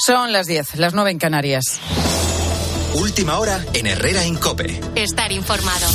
Son las 10, las 9 en Canarias. Última hora en Herrera Incope. Estar informado.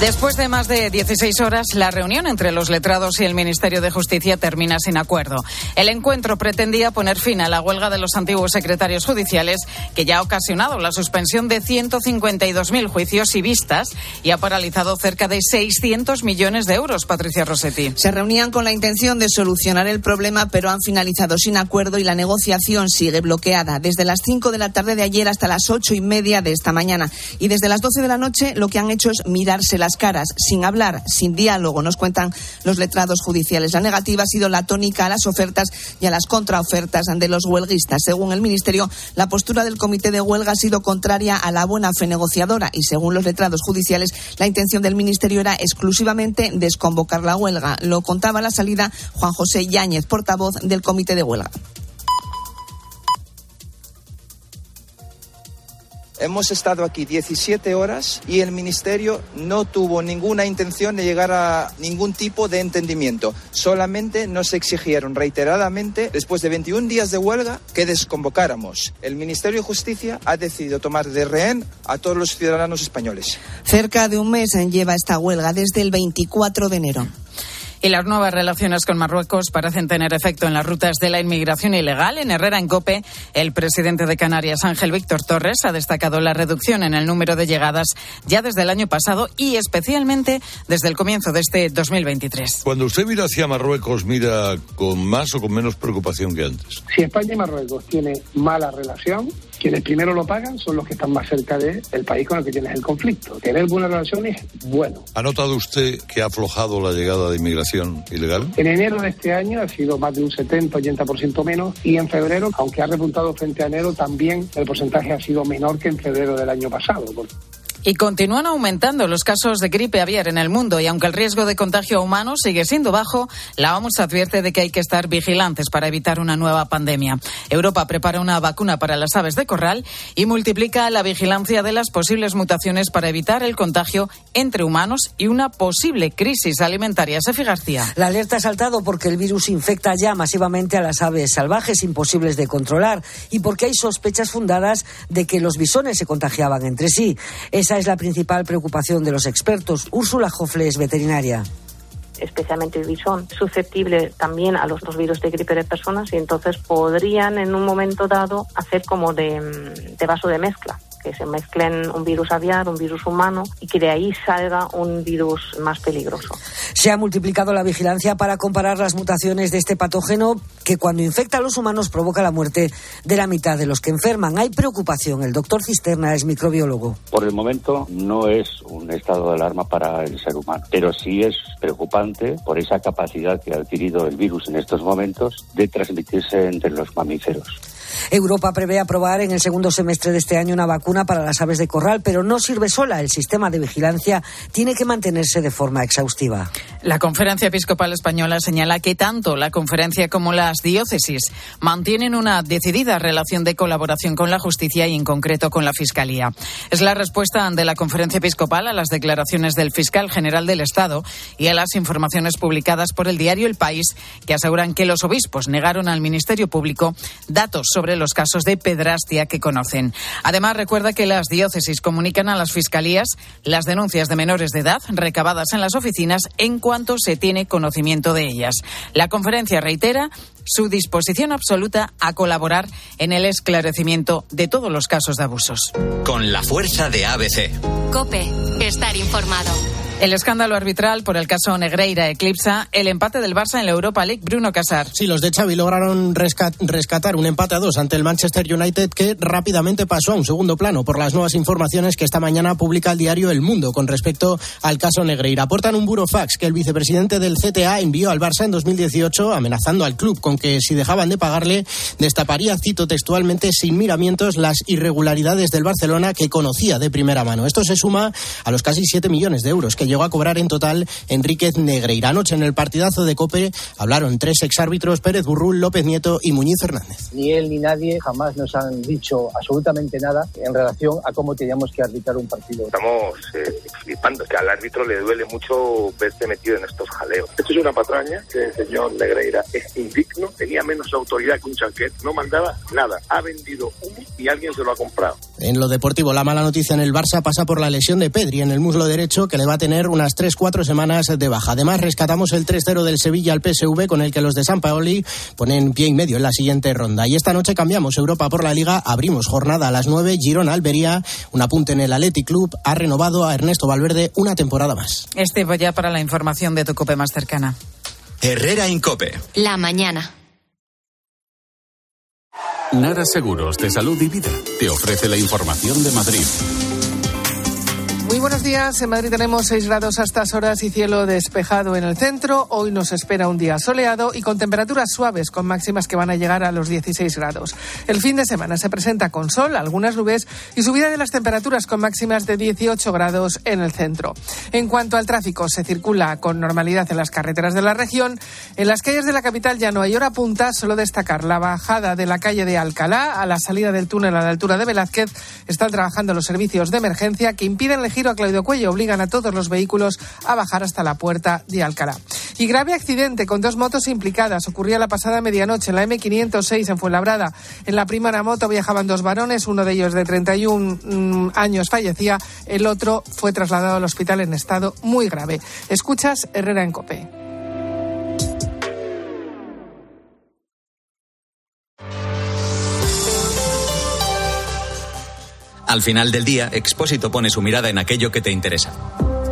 Después de más de 16 horas, la reunión entre los letrados y el Ministerio de Justicia termina sin acuerdo. El encuentro pretendía poner fin a la huelga de los antiguos secretarios judiciales, que ya ha ocasionado la suspensión de 152.000 juicios y vistas y ha paralizado cerca de 600 millones de euros. Patricia Rossetti. Se reunían con la intención de solucionar el problema, pero han finalizado sin acuerdo y la negociación sigue bloqueada desde las 5 de la tarde de ayer hasta las 8 y media de esta mañana. Y desde las 12 de la noche lo que han hecho es mirarse las caras, sin hablar, sin diálogo, nos cuentan los letrados judiciales. La negativa ha sido la tónica a las ofertas y a las contraofertas de los huelguistas. Según el Ministerio, la postura del Comité de Huelga ha sido contraria a la buena fe negociadora y, según los letrados judiciales, la intención del Ministerio era exclusivamente desconvocar la huelga. Lo contaba la salida Juan José Yáñez, portavoz del Comité de Huelga. Hemos estado aquí 17 horas y el Ministerio no tuvo ninguna intención de llegar a ningún tipo de entendimiento. Solamente nos exigieron reiteradamente, después de 21 días de huelga, que desconvocáramos. El Ministerio de Justicia ha decidido tomar de rehén a todos los ciudadanos españoles. Cerca de un mes lleva esta huelga, desde el 24 de enero. Y las nuevas relaciones con Marruecos parecen tener efecto en las rutas de la inmigración ilegal. En Herrera, en Cope, el presidente de Canarias, Ángel Víctor Torres, ha destacado la reducción en el número de llegadas ya desde el año pasado y especialmente desde el comienzo de este 2023. Cuando usted mira hacia Marruecos, mira con más o con menos preocupación que antes. Si España y Marruecos tienen mala relación, quienes primero lo pagan son los que están más cerca del país con el que tienes el conflicto. Tener buenas relaciones es bueno. ¿Ha notado usted que ha aflojado la llegada de inmigración ilegal? En enero de este año ha sido más de un 70-80% menos y en febrero, aunque ha repuntado frente a enero, también el porcentaje ha sido menor que en febrero del año pasado. Y continúan aumentando los casos de gripe aviar en el mundo y aunque el riesgo de contagio a humanos sigue siendo bajo, la OMS advierte de que hay que estar vigilantes para evitar una nueva pandemia. Europa prepara una vacuna para las aves de corral y multiplica la vigilancia de las posibles mutaciones para evitar el contagio entre humanos y una posible crisis alimentaria. Sefi García. La alerta ha saltado porque el virus infecta ya masivamente a las aves salvajes imposibles de controlar y porque hay sospechas fundadas de que los bisones se contagiaban entre sí. Esa es la principal preocupación de los expertos. Úrsula Jofle es veterinaria especialmente el bisón, susceptible también a los dos virus de gripe de personas y entonces podrían en un momento dado hacer como de, de vaso de mezcla que se mezclen un virus aviar, un virus humano y que de ahí salga un virus más peligroso. Se ha multiplicado la vigilancia para comparar las mutaciones de este patógeno que cuando infecta a los humanos provoca la muerte de la mitad de los que enferman. Hay preocupación. El doctor Cisterna es microbiólogo. Por el momento no es un estado de alarma para el ser humano, pero sí es preocupante por esa capacidad que ha adquirido el virus en estos momentos de transmitirse entre los mamíferos. Europa prevé aprobar en el segundo semestre de este año una vacuna para las aves de corral, pero no sirve sola. El sistema de vigilancia tiene que mantenerse de forma exhaustiva. La Conferencia Episcopal Española señala que tanto la conferencia como las diócesis mantienen una decidida relación de colaboración con la justicia y en concreto con la Fiscalía. Es la respuesta de la Conferencia Episcopal a las declaraciones del fiscal general del Estado y a las informaciones publicadas por el diario El País que aseguran que los obispos negaron al Ministerio Público datos sobre sobre los casos de pedrastia que conocen. Además, recuerda que las diócesis comunican a las fiscalías las denuncias de menores de edad recabadas en las oficinas en cuanto se tiene conocimiento de ellas. La conferencia reitera su disposición absoluta a colaborar en el esclarecimiento de todos los casos de abusos. Con la fuerza de ABC. Cope, estar informado. El escándalo arbitral por el caso Negreira eclipsa el empate del Barça en la Europa League. Bruno Casar. Sí, los de Xavi lograron rescatar un empate a dos ante el Manchester United que rápidamente pasó a un segundo plano por las nuevas informaciones que esta mañana publica el diario El Mundo con respecto al caso Negreira. Aportan un burofax que el vicepresidente del CTA envió al Barça en 2018 amenazando al club con que si dejaban de pagarle destaparía, cito textualmente, sin miramientos las irregularidades del Barcelona que conocía de primera mano. Esto se suma a los casi 7 millones de euros que llegó a cobrar en total Enríquez Negreira. Anoche en el partidazo de Cope hablaron tres exárbitros, Pérez Burrul, López Nieto y Muñiz Fernández. Ni él ni nadie jamás nos han dicho absolutamente nada en relación a cómo teníamos que arbitrar un partido. Estamos eh, flipando, que al árbitro le duele mucho verse metido en estos jaleos. Esto es una patraña que el señor Negreira es indigno, tenía menos autoridad que un chanquet, no mandaba nada, ha vendido uno y alguien se lo ha comprado. En lo deportivo, la mala noticia en el Barça pasa por la lesión de Pedri en el muslo derecho, que le va a tener unas 3-4 semanas de baja. Además, rescatamos el 3-0 del Sevilla al PSV, con el que los de San Paoli ponen pie y medio en la siguiente ronda. Y esta noche cambiamos Europa por la Liga, abrimos jornada a las 9, Girona Albería, un apunte en el Athletic Club, ha renovado a Ernesto Valverde una temporada más. Este voy ya para la información de tu cope más cercana. Herrera Incope. La mañana. Nara Seguros de Salud y Vida te ofrece la información de Madrid. Muy buenos días. En Madrid tenemos 6 grados a estas horas y cielo despejado en el centro. Hoy nos espera un día soleado y con temperaturas suaves, con máximas que van a llegar a los 16 grados. El fin de semana se presenta con sol, algunas nubes y subida de las temperaturas con máximas de 18 grados en el centro. En cuanto al tráfico, se circula con normalidad en las carreteras de la región. En las calles de la capital ya no hay hora punta, solo destacar la bajada de la calle de Alcalá a la salida del túnel a la altura de Velázquez. Están trabajando los servicios de emergencia que impiden elegir a Claudio Cuello obligan a todos los vehículos a bajar hasta la puerta de Alcalá. Y grave accidente con dos motos implicadas. Ocurría la pasada medianoche en la M506 en Fuenlabrada. En la primera moto viajaban dos varones, uno de ellos de 31 mm, años fallecía, el otro fue trasladado al hospital en estado muy grave. Escuchas Herrera en Cope. Al final del día, Expósito pone su mirada en aquello que te interesa.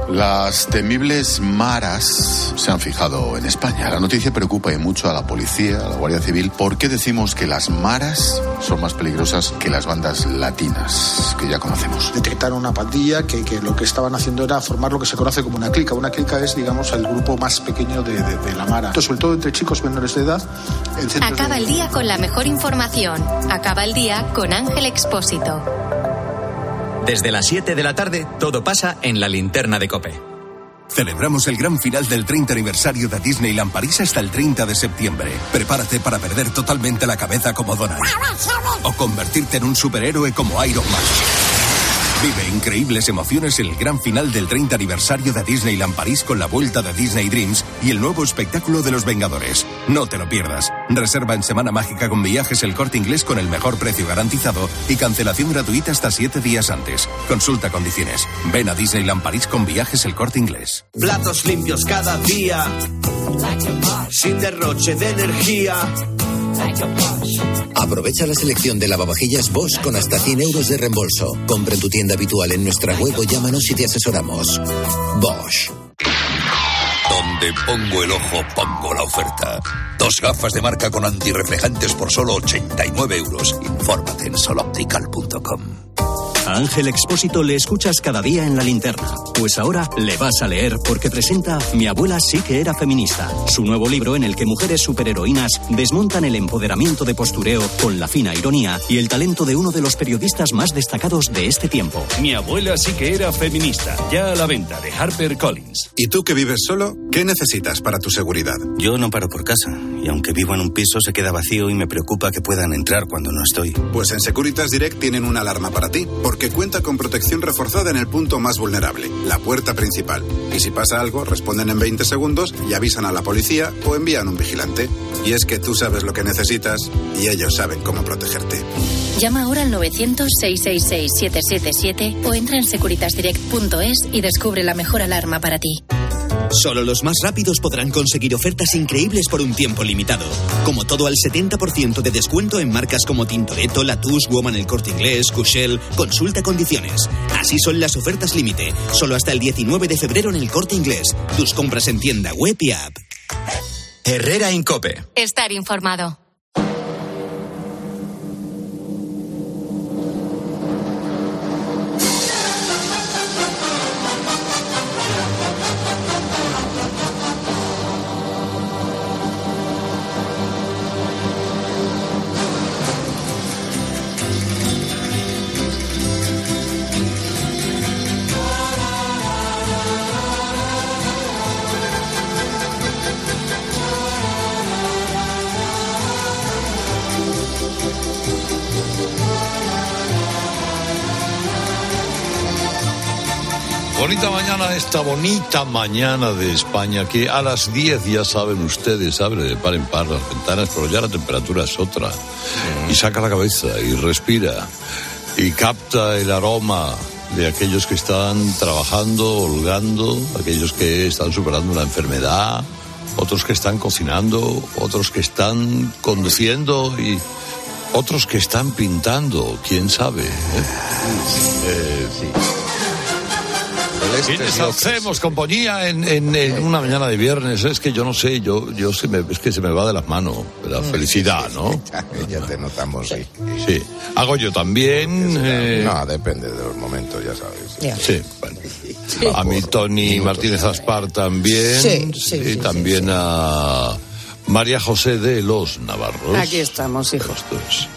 Las temibles maras se han fijado en España. La noticia preocupa y mucho a la policía, a la Guardia Civil. ¿Por qué decimos que las maras son más peligrosas que las bandas latinas que ya conocemos? Detectaron una pandilla que, que lo que estaban haciendo era formar lo que se conoce como una clica. Una clica es, digamos, el grupo más pequeño de, de- de la mara. Esto, sobre todo entre chicos menores de edad. Acaba de- el día con la mejor información. Acaba el día con Ángel Expósito. Desde las 7 de la tarde, todo pasa en la linterna de Cope. Celebramos el gran final del 30 aniversario de Disneyland París hasta el 30 de septiembre. Prepárate para perder totalmente la cabeza como Donald. O convertirte en un superhéroe como Iron Man. Vive increíbles emociones en el gran final del 30 aniversario de Disneyland París con la vuelta de Disney Dreams y el nuevo espectáculo de los Vengadores. No te lo pierdas. Reserva en Semana Mágica con viajes el corte inglés con el mejor precio garantizado y cancelación gratuita hasta 7 días antes. Consulta condiciones. Ven a Disneyland París con viajes el corte inglés. Platos limpios cada día, sin derroche de energía. Aprovecha la selección de lavavajillas Bosch con hasta 100 euros de reembolso. Compra en tu tienda habitual en nuestra web o llámanos y te asesoramos. Bosch. Donde pongo el ojo, pongo la oferta. Dos gafas de marca con antirreflejantes por solo 89 euros. Infórmate en soloptical.com. A Ángel Expósito le escuchas cada día en la linterna. Pues ahora le vas a leer porque presenta Mi abuela sí que era feminista. Su nuevo libro en el que mujeres superheroínas desmontan el empoderamiento de postureo con la fina ironía y el talento de uno de los periodistas más destacados de este tiempo. Mi abuela sí que era feminista. Ya a la venta de Harper Collins. ¿Y tú que vives solo? ¿Qué necesitas para tu seguridad? Yo no paro por casa y aunque vivo en un piso se queda vacío y me preocupa que puedan entrar cuando no estoy. Pues en Securitas Direct tienen una alarma para ti, porque cuenta con protección reforzada en el punto más vulnerable, la puerta principal. Y si pasa algo, responden en 20 segundos y avisan a la policía o envían un vigilante. Y es que tú sabes lo que necesitas y ellos saben cómo protegerte. Llama ahora al 900-666-777 o entra en securitasdirect.es y descubre la mejor alarma para ti. Solo los más rápidos podrán conseguir ofertas increíbles por un tiempo limitado. Como todo al 70% de descuento en marcas como Tintoretto, Latus, Woman El Corte Inglés, Cushell. Consulta condiciones. Así son las ofertas límite. Solo hasta el 19 de febrero en El Corte Inglés. Tus compras en tienda web y app. Herrera Incope. Estar informado. Esta bonita mañana de España, que a las 10 ya saben ustedes, abre de par en par las ventanas, pero ya la temperatura es otra. Y saca la cabeza y respira y capta el aroma de aquellos que están trabajando, holgando, aquellos que están superando una enfermedad, otros que están cocinando, otros que están conduciendo y otros que están pintando, quién sabe. ¿eh? Eh, y les hacemos compañía en, en- en una mañana de viernes. Es que yo no sé, yo, yo se me, es que se me va de las manos la felicidad, ¿no? Ya te notamos, sí. Sí. Hago yo también. eh, No, depende de los momentos, ya sabes. Sí, bueno. A mí Tony Martínez Aspar también. Sí, sí, y sí, también a María José de los Navarros. Aquí estamos, hijo. Esto es.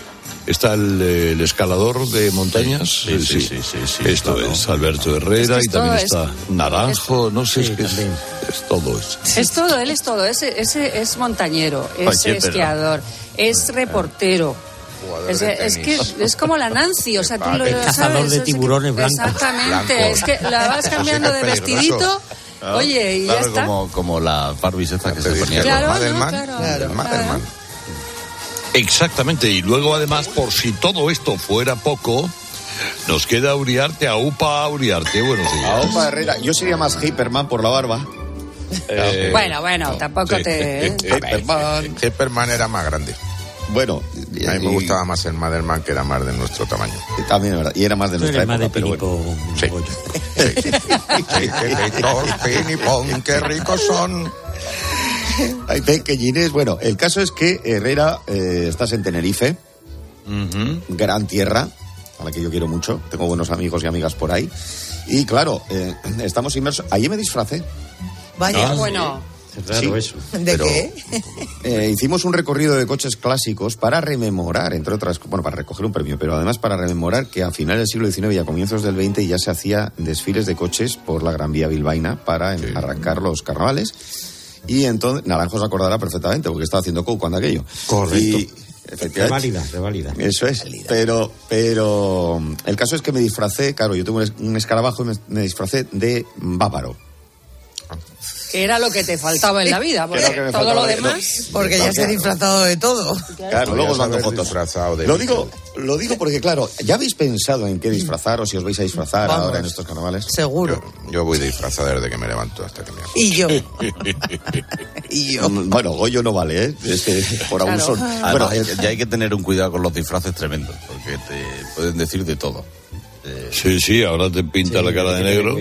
Está el, el escalador de montañas. Sí, sí, sí, sí, sí, Esto claro. es Alberto Herrera Es que y también es está Naranjo. No sé, es que es, es todo eso. Es todo, él es todo. Ese, ese es montañero, es pero- esquiador, es reportero. Es, es que es como la Nancy, o sea, tú lo, Es lo cazador sabes, de es que- tiburones blancos. Exactamente, Blancos. es que la vas cambiando de es vestidito. peligroso. Oye, y ya Claro, está. Como, como la Barbie esta que se ponía. Claro, ¿no? Madelman, Claro, el Madelman. Exactamente, y luego además, por si todo esto fuera poco, nos queda Uriarte, a UPA Uriarte. Buenos días. A Opa Herrera, yo sería más Hyperman por la barba. Eh, Bueno, bueno, tampoco Sí. te... ¿eh? Hyperman. Hyperman era más grande. Bueno, A mí me y- gustaba más el Madelman, que era más de nuestro tamaño. También, es verdad. Y era más de Tú nuestra época, de pero bueno. Sí. Sí, pinipón, qué ricos son. Hay pequeñines. Bueno, el caso es que Herrera, eh, estás en Tenerife, gran tierra, a la que yo quiero mucho. Tengo buenos amigos y amigas por ahí. Y claro, eh, estamos inmersos. Allí me disfracé. Vaya, Ah, bueno. Es raro eso. ¿De Pero, qué? eh, hicimos un recorrido de coches clásicos para rememorar, entre otras, bueno, para recoger un premio, pero además para rememorar que a finales del siglo XIX y a comienzos del XX ya se hacía desfiles de coches por la Gran Vía bilbaína para arrancar los carnavales. Y entonces, Naranjo se acordará perfectamente porque estaba haciendo coke cuando aquello. Correcto. Y, efectivamente, Reválida, reválida. eso es. Pero, pero el caso es que me disfracé, claro, yo tengo un es- un escarabajo y me, me disfracé de bávaro. Era lo que te faltaba en la vida, porque que todo lo de- demás... Porque ya se ha disfrazado de todo. Claro, luego os mando fotos. disfrazado de Lo digo, lo digo porque, claro, ¿ya habéis pensado en qué disfrazar o si os vais a disfrazar Vamos. ahora en estos carnavales? Seguro. Yo voy disfrazado desde que me levanto hasta que me. Y yo. Y yo. Bueno, Goyo no vale, ¿eh? Es que por Claro. abuso. Además, Bueno, ya- ya hay que tener un cuidado con los disfraces tremendos, porque te pueden decir de todo. Sí, sí, ahora te pinta la cara de negro.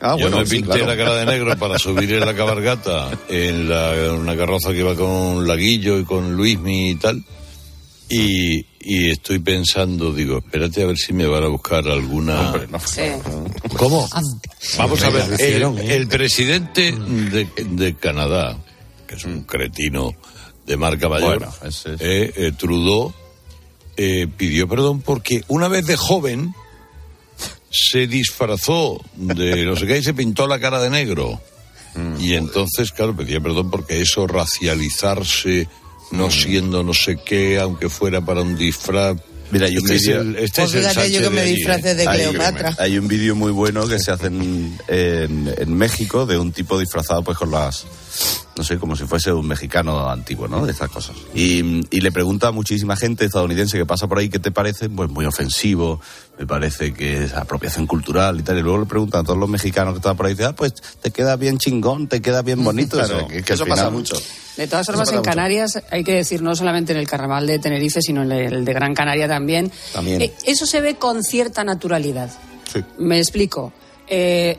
Ah, Yo bueno, me sí, pinté claro. la cara de negro para subir en la cabargata en, la- en una carroza que iba con Laguillo y con Luismi y tal. Y, y estoy pensando, digo, espérate a ver si me van a buscar alguna. ¿Cómo? Vamos a ver, el, ¿eh? el presidente de, de Canadá, que es un cretino de marca mayor, Bueno, ese es- eh, eh, Trudeau, eh, pidió perdón porque una vez de joven se disfrazó de no sé qué y se pintó la cara de negro. Y entonces, claro, pedía perdón porque eso, racializarse, no siendo no sé qué, aunque fuera para un disfraz. Mira, hay un este es el, este Pues es el yo que me de disfracé ¿eh? de Hay- Cleopatra. Hay, un vídeo muy bueno que se hace en, en- en México de un tipo disfrazado pues con las no sé, como si fuese un mexicano antiguo, ¿no? De estas cosas. Y, y le pregunta a muchísima gente estadounidense que pasa por ahí qué te parece, pues muy ofensivo, me parece que es apropiación cultural y tal. Y luego le preguntan a todos los mexicanos que están por ahí, ah, pues te queda bien chingón, te queda bien bonito. Claro, eso que- eso final- pasa mucho. De todas formas, en mucho. Canarias hay que decir, no solamente en el carnaval de Tenerife, sino en el de Gran Canaria también. También. eh, eso se ve con cierta naturalidad. Me explico. Eh,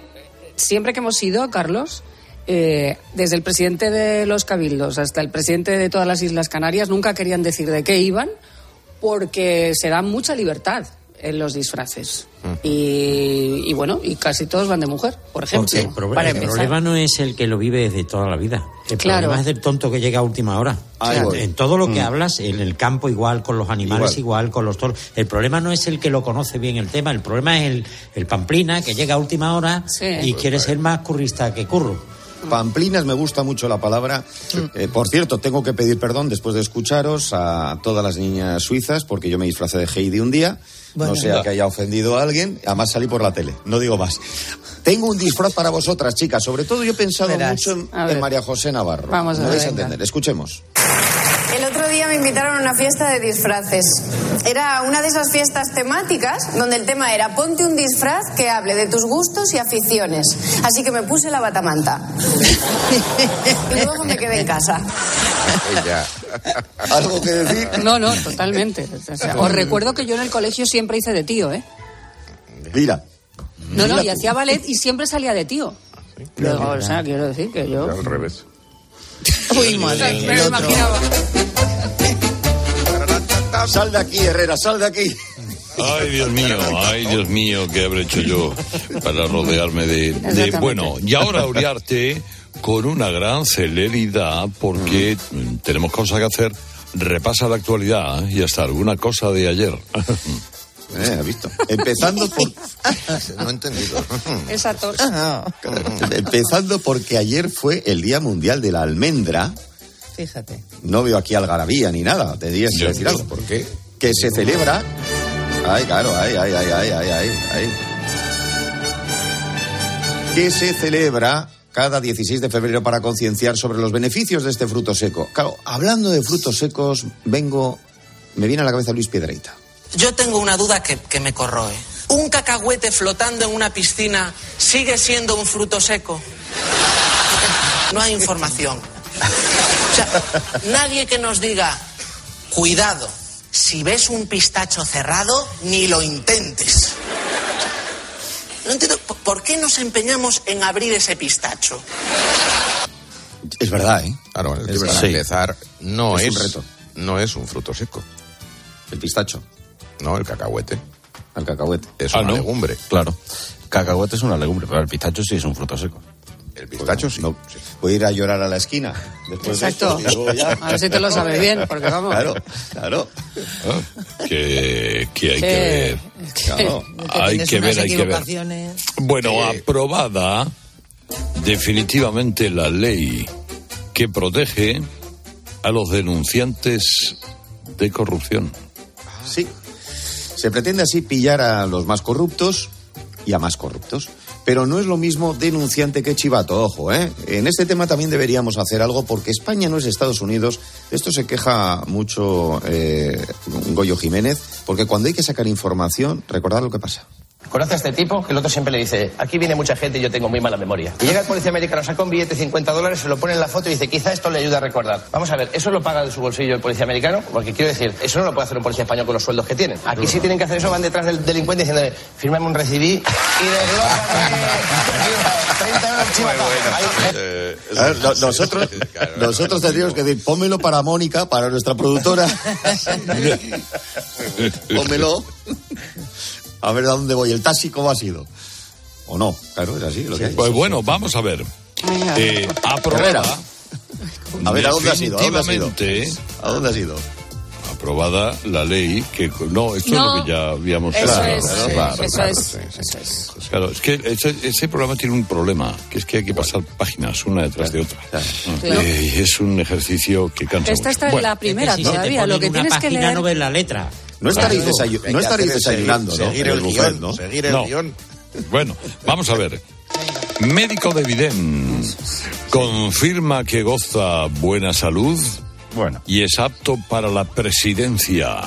siempre que hemos ido, Carlos, eh, desde el presidente de los cabildos hasta el presidente de todas las Islas Canarias, nunca querían decir de qué iban, porque se da mucha libertad en los disfraces. Y, y bueno, y casi todos van de mujer, por ejemplo. Porque el, proble- para el problema no es el que lo vive desde toda la vida. El Claro. problema es del tonto que llega a última hora. O sea, en todo lo que Mm. hablas, en el campo igual, con los animales igual. con los toros. El problema no es el que lo conoce bien el tema, el problema es el, el pamplina que llega a última hora Sí. y quiere ser más currista que curro. Pamplinas me gusta mucho la palabra. Eh, por cierto, tengo que pedir perdón después de escucharos a todas las niñas suizas porque yo me disfracé de Heidi un día. Bueno. no sea que haya ofendido a alguien. Además salí por la tele. No digo más. Tengo un disfraz para vosotras, chicas. Sobre todo yo he pensado Verás. mucho en, María José Navarro. Vamos a Me ver, vais a entender. Escuchemos. El otro día me invitaron a una fiesta de disfraces. Era una de esas fiestas temáticas donde el tema era ponte un disfraz que hable de tus gustos y aficiones. Así que me puse la batamanta. y luego me quedé en casa. ¿Algo que decir? No, no, totalmente. O sea, os recuerdo que yo en el colegio siempre hice de tío, ¿eh? Mira. No, no, y hacía ballet y siempre salía de tío. Luego, o sea, quiero decir que yo... Al revés. Uy, madre. Me lo imaginaba. Sal de aquí, Herrera, sal de aquí. Ay, Dios mío, ay, Dios mío, ¿qué habré hecho yo para rodearme de... bueno, y ahora Uriarte, con una gran celeridad, porque mm, tenemos cosas que hacer, repasa la actualidad y hasta alguna cosa de ayer. Eh, ¿has visto? Empezando por... No he entendido. Esa tos. Empezando porque ayer fue el Día Mundial de la Almendra. Fíjate. No veo aquí algarabía ni nada. Tendrías que Yo decir algo. ¿Por qué? Que se celebra. Ay, claro, ay, ay, ay, ay, ay, ay, ay. Que se celebra cada 16 de febrero para concienciar sobre los beneficios de este fruto seco. Claro, hablando de frutos secos, vengo. Me viene a la cabeza Luis Piedreita. Yo tengo una duda que, que me corroe. ¿Un cacahuete flotando en una piscina sigue siendo un fruto seco? No hay información. Sea, nadie que nos diga, cuidado, si ves un pistacho cerrado, ni lo intentes. No entiendo, ¿por- ¿por qué nos empeñamos en abrir ese pistacho? Es verdad, ¿eh? Claro, el Es para verdad. empezar, no Es es, un reto. no es un fruto seco. El pistacho. No, el cacahuete. El cacahuete. Es Ah, una ¿no? legumbre. Claro. Cacahuete es una legumbre, pero el pistacho sí es un fruto seco. El pistacho sí. No, voy a ir a llorar a la esquina. Después de Exacto. esto, y luego ya. A ver si te lo sabes bien, porque vamos. Claro, claro. Ah, que, que hay que Que- ver. claro. Hay Tienes que ver, hay que ver. Bueno, aprobada definitivamente la ley que protege a los denunciantes de corrupción. Sí. Se pretende así pillar a los más corruptos y a más corruptos. Pero no es lo mismo denunciante que chivato, ojo, ¿eh? En este tema también deberíamos hacer algo porque España no es Estados Unidos. Esto se queja mucho eh, Goyo Jiménez, porque cuando hay que sacar información, recordad lo que pasa. Conoce a este tipo que el otro siempre le dice, aquí viene mucha gente y yo tengo muy mala memoria. Y llega el policía americano, saca un billete de 50 dólares, se lo pone en la foto y dice, quizá esto le ayude a recordar. Vamos a ver, ¿eso lo paga de su bolsillo el policía americano? Porque quiero decir, eso no lo puede hacer un policía español con los sueldos que tienen. Aquí sí tienen que hacer eso, van detrás del delincuente diciéndole, fírmame un recibí y desglósame 30 euros chivata. Ahí- A ver, no- nosotros, nosotros tendríamos que decir, pónmelo para Mónica, para nuestra productora. Pónmelo. A ver a dónde voy. ¿El taxi cómo ha sido? ¿O no? Claro, es así lo que hay. Pues bueno, vamos a ver. Eh, aprobada. A ver, ¿a dónde ha sido? ¿A dónde ha sido? definitivamente, ¿A dónde ha sido? Aprobada la ley que... No, esto No. es lo que ya habíamos... Eso Claro, es, claro, sí, claro, eso claro, es, sí, sí. eso es. Claro, es que ese, ese programa tiene un problema, que es que hay que pasar páginas una detrás de otra. Claro. Eh, y es un ejercicio que cansa Esta está mucho. en la primera te todavía, lo que una tienes que leer... no ves la letra. No estaréis, desayu- no desayunando, seguir- ¿no? Seguir En el, el buffet, guion, ¿no? seguir el No. guion. Bueno, vamos a ver. Médico de Vidén confirma que goza buena salud Bueno. y es apto para la presidencia.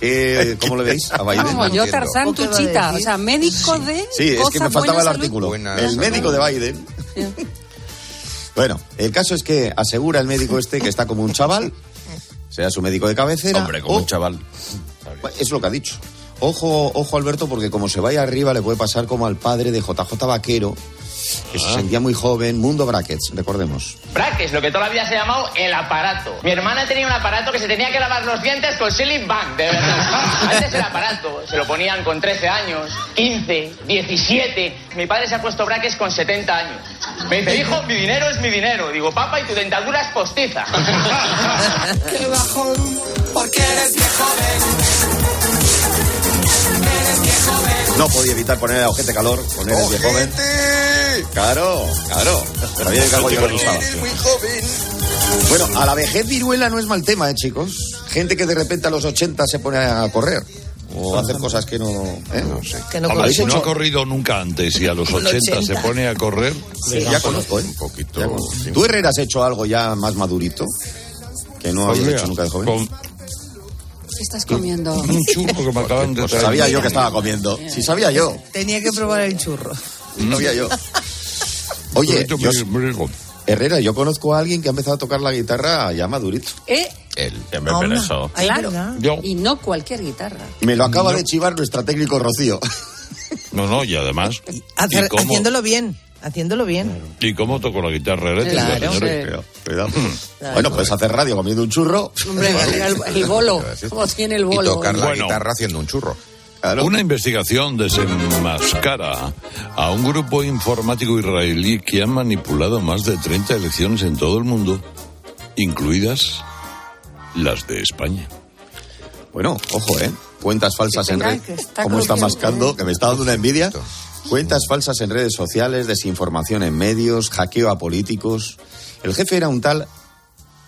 Eh, ¿Cómo le veis a Biden? Vamos, yo entiendo. Tarzán o sea, médico de... Sí, es que me faltaba el artículo. Buena el salud. médico de Biden. Bueno, el caso es que asegura el médico este que está como un chaval, sea su médico de cabecera. Hombre, como o- un chaval. Es lo que ha dicho. Ojo, ojo Alberto, porque como se vaya arriba le puede pasar como al padre de JJ Vaquero, que se sentía muy joven, Mundo Brackets, recordemos. Brackets, lo que toda la vida se ha llamado el aparato. Mi hermana tenía un aparato que se tenía que lavar los dientes con Silly Bank, de verdad. Antes el aparato se lo ponían con 13 años, 15, 17. Mi padre se ha puesto brackets con 70 años. Me dice, hijo, mi dinero es mi dinero. Digo, papá, y tu dentadura es postiza. Qué bajón, porque eres viejo No podía evitar poner a ojete calor, poner el viejo joven. Claro, claro. Sabía que algo yo. Muy joven. Bueno, a la vejez viruela no es mal tema, ¿eh, chicos? Gente que de repente a los 80 se pone a correr. O a hacer cosas que no... ¿eh? No sé. Que no Hombre, ¿Habéis si no hecho- ha corrido nunca antes y a los Con 80, 80. se pone a correr. Sí, ya conozco, ¿eh? Un poquito. Ya conozco. ¿Tú, Herrera, has hecho algo ya más madurito? Que no Pues habías mira, hecho nunca de joven. con ¿Qué estás comiendo? un churro que me acaban de Pues traer. sabía yo que estaba comiendo. Si sabía yo. Tenía que probar el churro. Sabía yo. Oye, yo-. Herrera, yo conozco a alguien que ha empezado a tocar la guitarra ya madurito. ¿Eh? Él. Pero eso. Claro. Yo. Y no cualquier guitarra. Me lo acaba de chivar nuestra técnico Rocío. No, no, y además. Hacer- ¿y cómo, haciéndolo bien. Haciéndolo bien. ¿Y cómo toco la guitarra eléctrica, Claro, señores? sí. Cuidado, cuidado. Bueno, puedes hacer radio comiendo un churro. Hombre, el, el bolo. ¿Cómo tiene el Y bolo? tocar la Bueno. guitarra haciendo un churro. Claro. Una investigación desenmascara a un grupo informático israelí que ha manipulado más de 30 elecciones en todo el mundo, incluidas las de España. Bueno, ojo, ¿eh? Cuentas falsas en está ¿Cómo está mascando? ¿eh? Que me está dando una envidia. Cuentas falsas en redes sociales, desinformación en medios, hackeo a políticos. El jefe era un tal.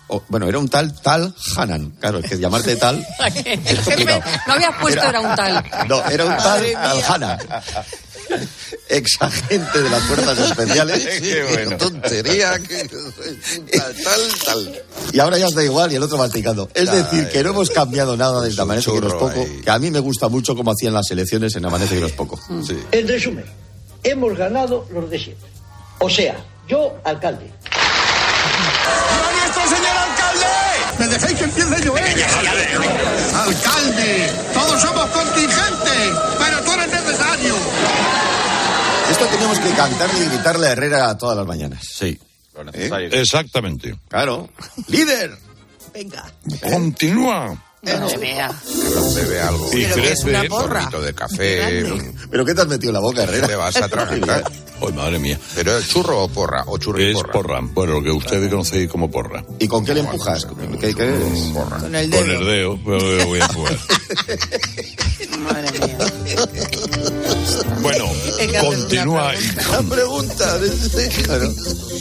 o- bueno, era un tal Tal Hanan. Claro, es que llamarte tal. El jefe no había puesto, era un tal. No, era un tal Tal Hanan. Exagente de las fuerzas especiales. Qué bueno. tontería. que- Tal, tal, tal. Y ahora ya os da igual y el otro masticando. Es decir, que no hemos cambiado nada desde Amanece que churro poco. ahí. Que a mí me gusta mucho como hacían las elecciones en Amanece que no es poco. Sí. En resumen, hemos ganado los de siempre. O sea, yo, alcalde. nuestro señor alcalde! ¿Me dejáis que empiece yo, eh? ¡Alcalde! ¡Todos somos contingentes! ¡Pero tú eres necesario! Esto teníamos que cantarle y gritarle a Herrera todas las mañanas. Sí. Lo necesario. Exactamente. Claro. ¡Líder! Venga. Continúa. Madre mía. Bebe algo. Y crece. Un poquito de café. ¿Pero qué te has metido en la boca, Herrera? Te vas a atragantar. Ay, madre mía. ¿Pero es churro o porra? ¿O churro y Es porra? porra. Bueno, lo que ustedes conocen como porra. ¿Y con qué le empujas? ¿Qué, qué es? Porra. Con el Con dedo. el dedo, pero lo voy a empujar. Madre mía. Bueno, continúa La pregunta.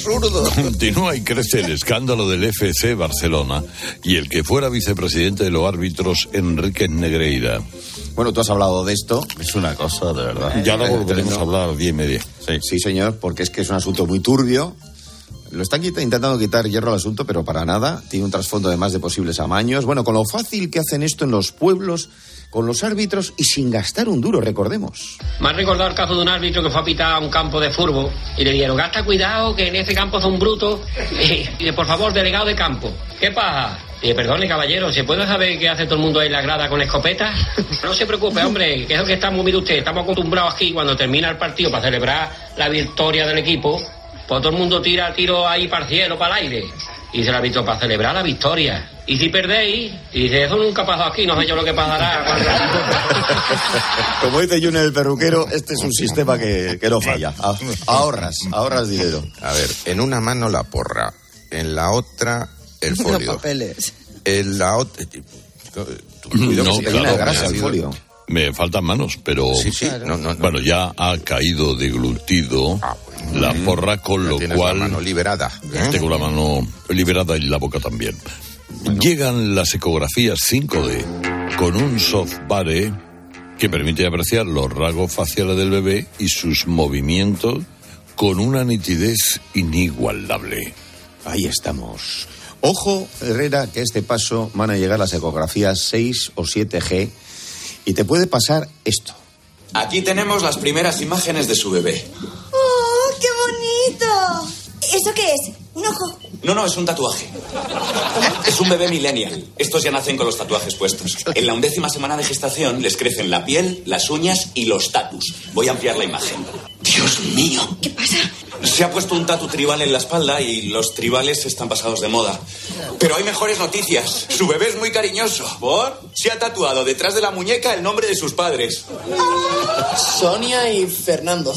Zurdo. Continúa y crece el escándalo del FC Barcelona y el que fuera vicepresidente de los árbitros, Enrique Negreira. Bueno, tú has hablado de esto. Es una cosa, de verdad. Ya lo Eh, volveremos no. a hablar a diez y media. Sí. Sí, señor, porque es que es un asunto muy turbio. Lo están quita- intentando quitar hierro al asunto, pero para nada. Tiene un trasfondo además de posibles amaños. Bueno, con lo fácil que hacen esto en los pueblos, con los árbitros y sin gastar un duro, recordemos. Me ha recordado el caso de un árbitro que fue a pitar a un campo de fútbol y le dijeron, gasta cuidado que en ese campo son brutos. Y dice, por favor, delegado de campo, ¿qué pasa? Y dice, perdone, caballero, ¿se puede saber qué hace todo el mundo ahí en la grada con escopetas? No se preocupe, hombre, que es lo que estamos, mire usted, estamos acostumbrados aquí cuando termina el partido para celebrar la victoria del equipo, pues todo el mundo tira tiro ahí para el cielo, para el aire. Y dice el árbitro, para celebrar la victoria. Y si perdéis, y dice, eso nunca pasó aquí, no sé yo lo que pasará. cuando-". Como dice Junior el perruquero, este es un sistema que, que no falla. Ah- Ahorras, ahorras dinero. A ver, en una mano la porra, en la otra el Los folio. papeles. En la otra... No, se te llena de grasa me- el folio. Me faltan manos, pero Sí, sí, no, no, no. bueno, ya ha caído deglutido la porra, con lo cual la mano liberada. ¿eh? tengo la mano liberada y la boca también. Llegan las ecografías 5D con un software que permite apreciar los rasgos faciales del bebé y sus movimientos con una nitidez inigualable. Ahí estamos. Ojo, Herrera, que a este paso van a llegar las ecografías 6 o 7G y te puede pasar esto. Aquí tenemos las primeras imágenes de su bebé. ¡Oh, qué bonito! ¿Eso qué es? ¿Un ojo? No, no, es un tatuaje. Es un bebé millennial. Estos ya nacen con los tatuajes puestos. En la undécima semana de gestación les crecen la piel, las uñas y los tatus. Voy a ampliar la imagen. Dios mío. ¿Qué pasa? Se ha puesto un tatu tribal en la espalda y los tribales están pasados de moda. Pero hay mejores noticias. Su bebé es muy cariñoso. ¿Por? Se ha tatuado detrás de la muñeca el nombre de sus padres. Sonia y Fernando.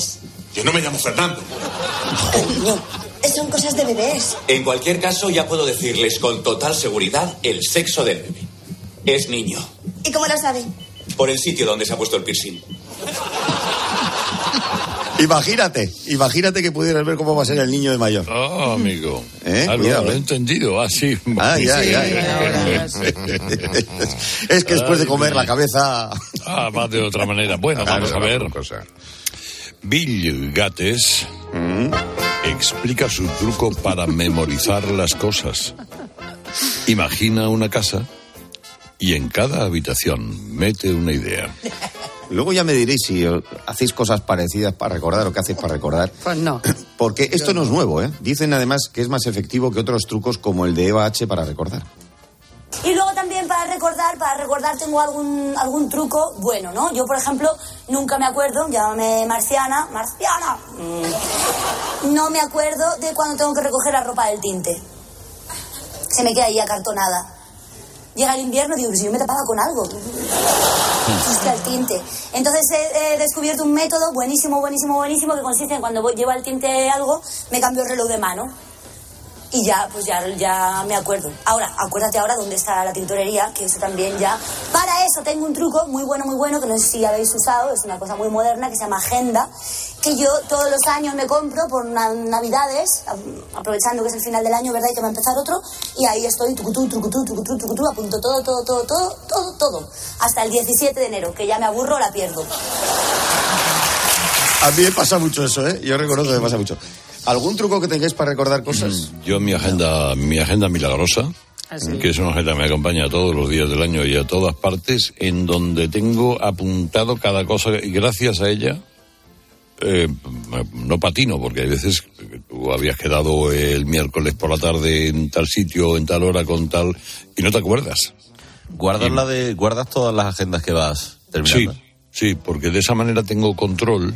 Yo no me llamo Fernando. Cariño, son cosas de bebés. En cualquier caso, ya puedo decirles con total seguridad el sexo del bebé. Es niño. ¿Y cómo lo saben? Por el sitio donde se ha puesto el piercing. Imagínate, imagínate que pudieras ver cómo va a ser el niño de mayor. Oh, amigo. ¿Eh? Ah, lo- Cuidado, lo he ¿eh? entendido, ah, sí. Ah, ya, ya, ya. Es que después de comer la cabeza. Ah, va de otra manera. Bueno, vamos a ver. Bill Gates Mm. explica su truco para memorizar las cosas. Imagina una casa y en cada habitación mete una idea. Luego ya me diréis si hacéis cosas parecidas para recordar o qué hacéis para recordar. Pues no. Porque esto no es nuevo, ¿eh? Dicen además que es más efectivo que otros trucos como el de Eva H para recordar. Y luego para recordar, para recordar tengo algún, algún truco bueno, ¿no? Yo, por ejemplo, nunca me acuerdo, llámame Marciana, Marciana, mm, no me acuerdo de cuando tengo que recoger la ropa del tinte. Se me queda ahí acartonada. Llega el invierno y digo, si yo me tapaba con algo. Hostia, el tinte. Entonces he, he descubierto un método buenísimo, buenísimo, buenísimo que consiste en cuando voy, llevo al tinte algo, me cambio el reloj de mano. Y ya, pues ya, ya me acuerdo. Ahora, acuérdate ahora dónde está la tintorería, que eso también ya. Para eso tengo un truco muy bueno, muy bueno, que no sé si habéis usado, es una cosa muy moderna, que se llama agenda, que yo todos los años me compro por na- navidades, aprovechando que es el final del año, ¿verdad? Y que va a empezar otro, y ahí estoy, tucutú, trucutú, trucutú, trucutú, apunto todo, todo, todo, todo, todo, todo, hasta el 17 de enero, que ya me aburro, la pierdo. A mí me pasa mucho eso, ¿eh? Yo reconozco que me pasa mucho. ¿Algún truco que tengáis para recordar cosas? Yo mi agenda, mi agenda milagrosa, sí. que es una agenda que me acompaña todos los días del año y a todas partes, en donde tengo apuntado cada cosa y gracias a ella eh, no patino, porque hay veces que tú habías quedado el miércoles por la tarde en tal sitio, en tal hora, con tal, y no te acuerdas. ¿Guardas, la de, ¿Guardas todas las agendas que vas terminando? Sí, sí, porque de esa manera tengo control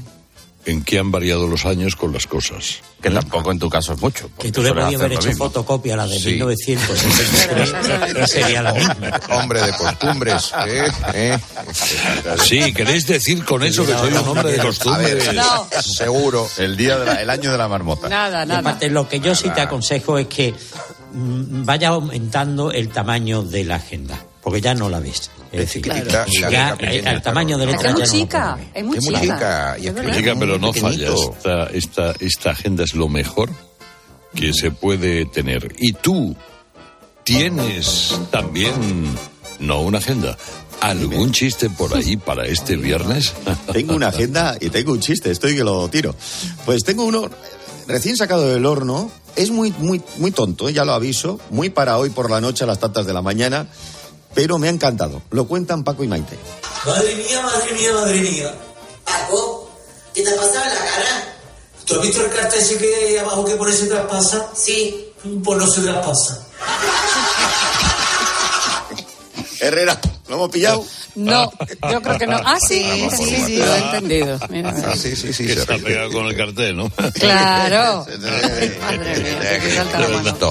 en qué han variado los años con las cosas. Que tampoco en tu caso es mucho. Que tú le podías haber hecho fotocopia a la de Sí. 1963 y sería la misma. Hombre de costumbres. ¿eh? ¿eh? Sí, ¿queréis decir con eso que soy un hombre de costumbres? No. Seguro. El día de la- el año de la marmota. Nada, Y nada. aparte, lo que yo sí te aconsejo es que mm, vaya aumentando el tamaño de la agenda, porque ya no la ves. Es decir, chiquitita la ya, pequeña, eh, el tamaño de letra es muy chica, es muy muy chica. Es verdad. Chica, pero no falla. Esta, esta, esta agenda es lo mejor que se puede tener. Y tú tienes también, no una agenda, algún chiste por ahí para este viernes. Tengo una agenda y tengo un chiste, estoy que lo tiro. Pues tengo uno recién sacado del horno, es muy, muy, muy tonto, ya lo aviso, muy para hoy por la noche a las tantas de la mañana, pero me ha encantado. Lo cuentan Paco y Maite. Madre mía, madre mía, madre mía. Paco, ¿qué te ha pasado en la cara? ¿Tú has visto el cartel ese que hay abajo que pone se traspasa? Sí. Pues no se traspasa. Herrera, ¿lo hemos pillado? No, yo creo que no. Ah, sí, sí, sí, sí, lo he entendido. Mira, mira. Ah, sí, sí, sí. Que se está ríe. pegado con el cartel, ¿no? Claro. Madre mía, que salta la mano.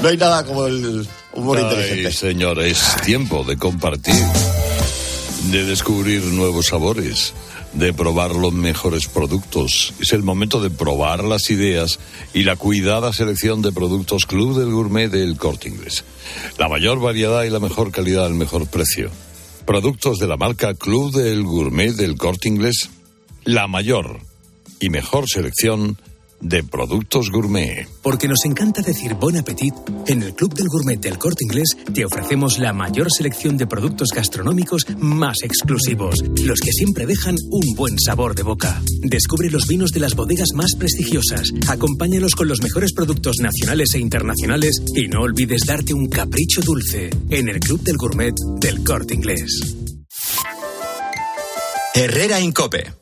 No hay nada como el humor Ay, inteligente. señor, es tiempo de compartir, de descubrir nuevos sabores, de probar los mejores productos. Es el momento de probar las ideas y la cuidada selección de productos Club del Gourmet del Corte Inglés. La mayor variedad y la mejor calidad al mejor precio. Productos de la marca Club del Gourmet del Corte Inglés. La mayor y mejor selección de productos gourmet. Porque nos encanta decir bon appetit, en el Club del Gourmet del Corte Inglés te ofrecemos la mayor selección de productos gastronómicos más exclusivos, los que siempre dejan un buen sabor de boca. Descubre los vinos de las bodegas más prestigiosas, acompáñalos con los mejores productos nacionales e internacionales y no olvides darte un capricho dulce en el Club del Gourmet del Corte Inglés. Herrera Incope.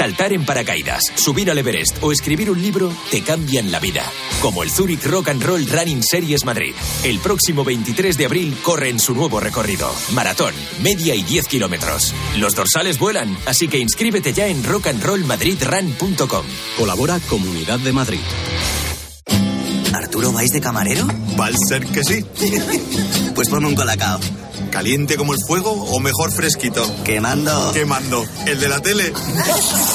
Saltar en paracaídas, subir al Everest o escribir un libro te cambian la vida. Como el Zurich Rock and Roll Running Series Madrid. El próximo 23 de abril corre en su nuevo recorrido. Maratón, media y 10 kilómetros. Los dorsales vuelan, así que inscríbete ya en rockandrollmadridrun.com. Colabora Comunidad de Madrid. ¿Arturo vais de camarero? Va a ser que sí. Pues ponme un colacao. ¿Caliente como el fuego o mejor fresquito? Quemando. Quemando. ¿El de la tele?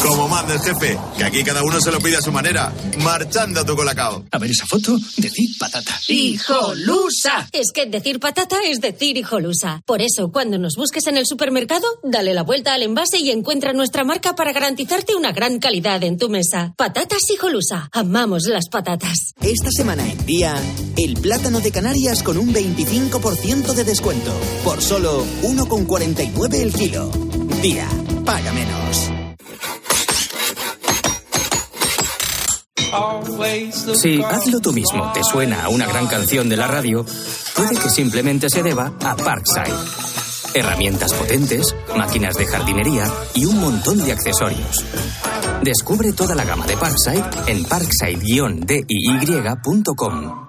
como manda el jefe, que aquí cada uno se lo pide a su manera. Marchando a tu colacao. A ver esa foto, decir patata. ¡Hijolusa! Es que decir patata es decir hijolusa. Por eso, cuando nos busques en el supermercado, dale la vuelta al envase y encuentra nuestra marca para garantizarte una gran calidad en tu mesa. Patatas hijolusa. Amamos las patatas. Esta semana en Día, el plátano de Canarias con un 25% de descuento. Por solo 1,49 el kilo. Día, paga menos. Si hazlo tú mismo te suena a una gran canción de la radio, puede que simplemente se deba a Parkside. Herramientas potentes, máquinas de jardinería y un montón de accesorios. Descubre toda la gama de Parkside en parkside-diy.com.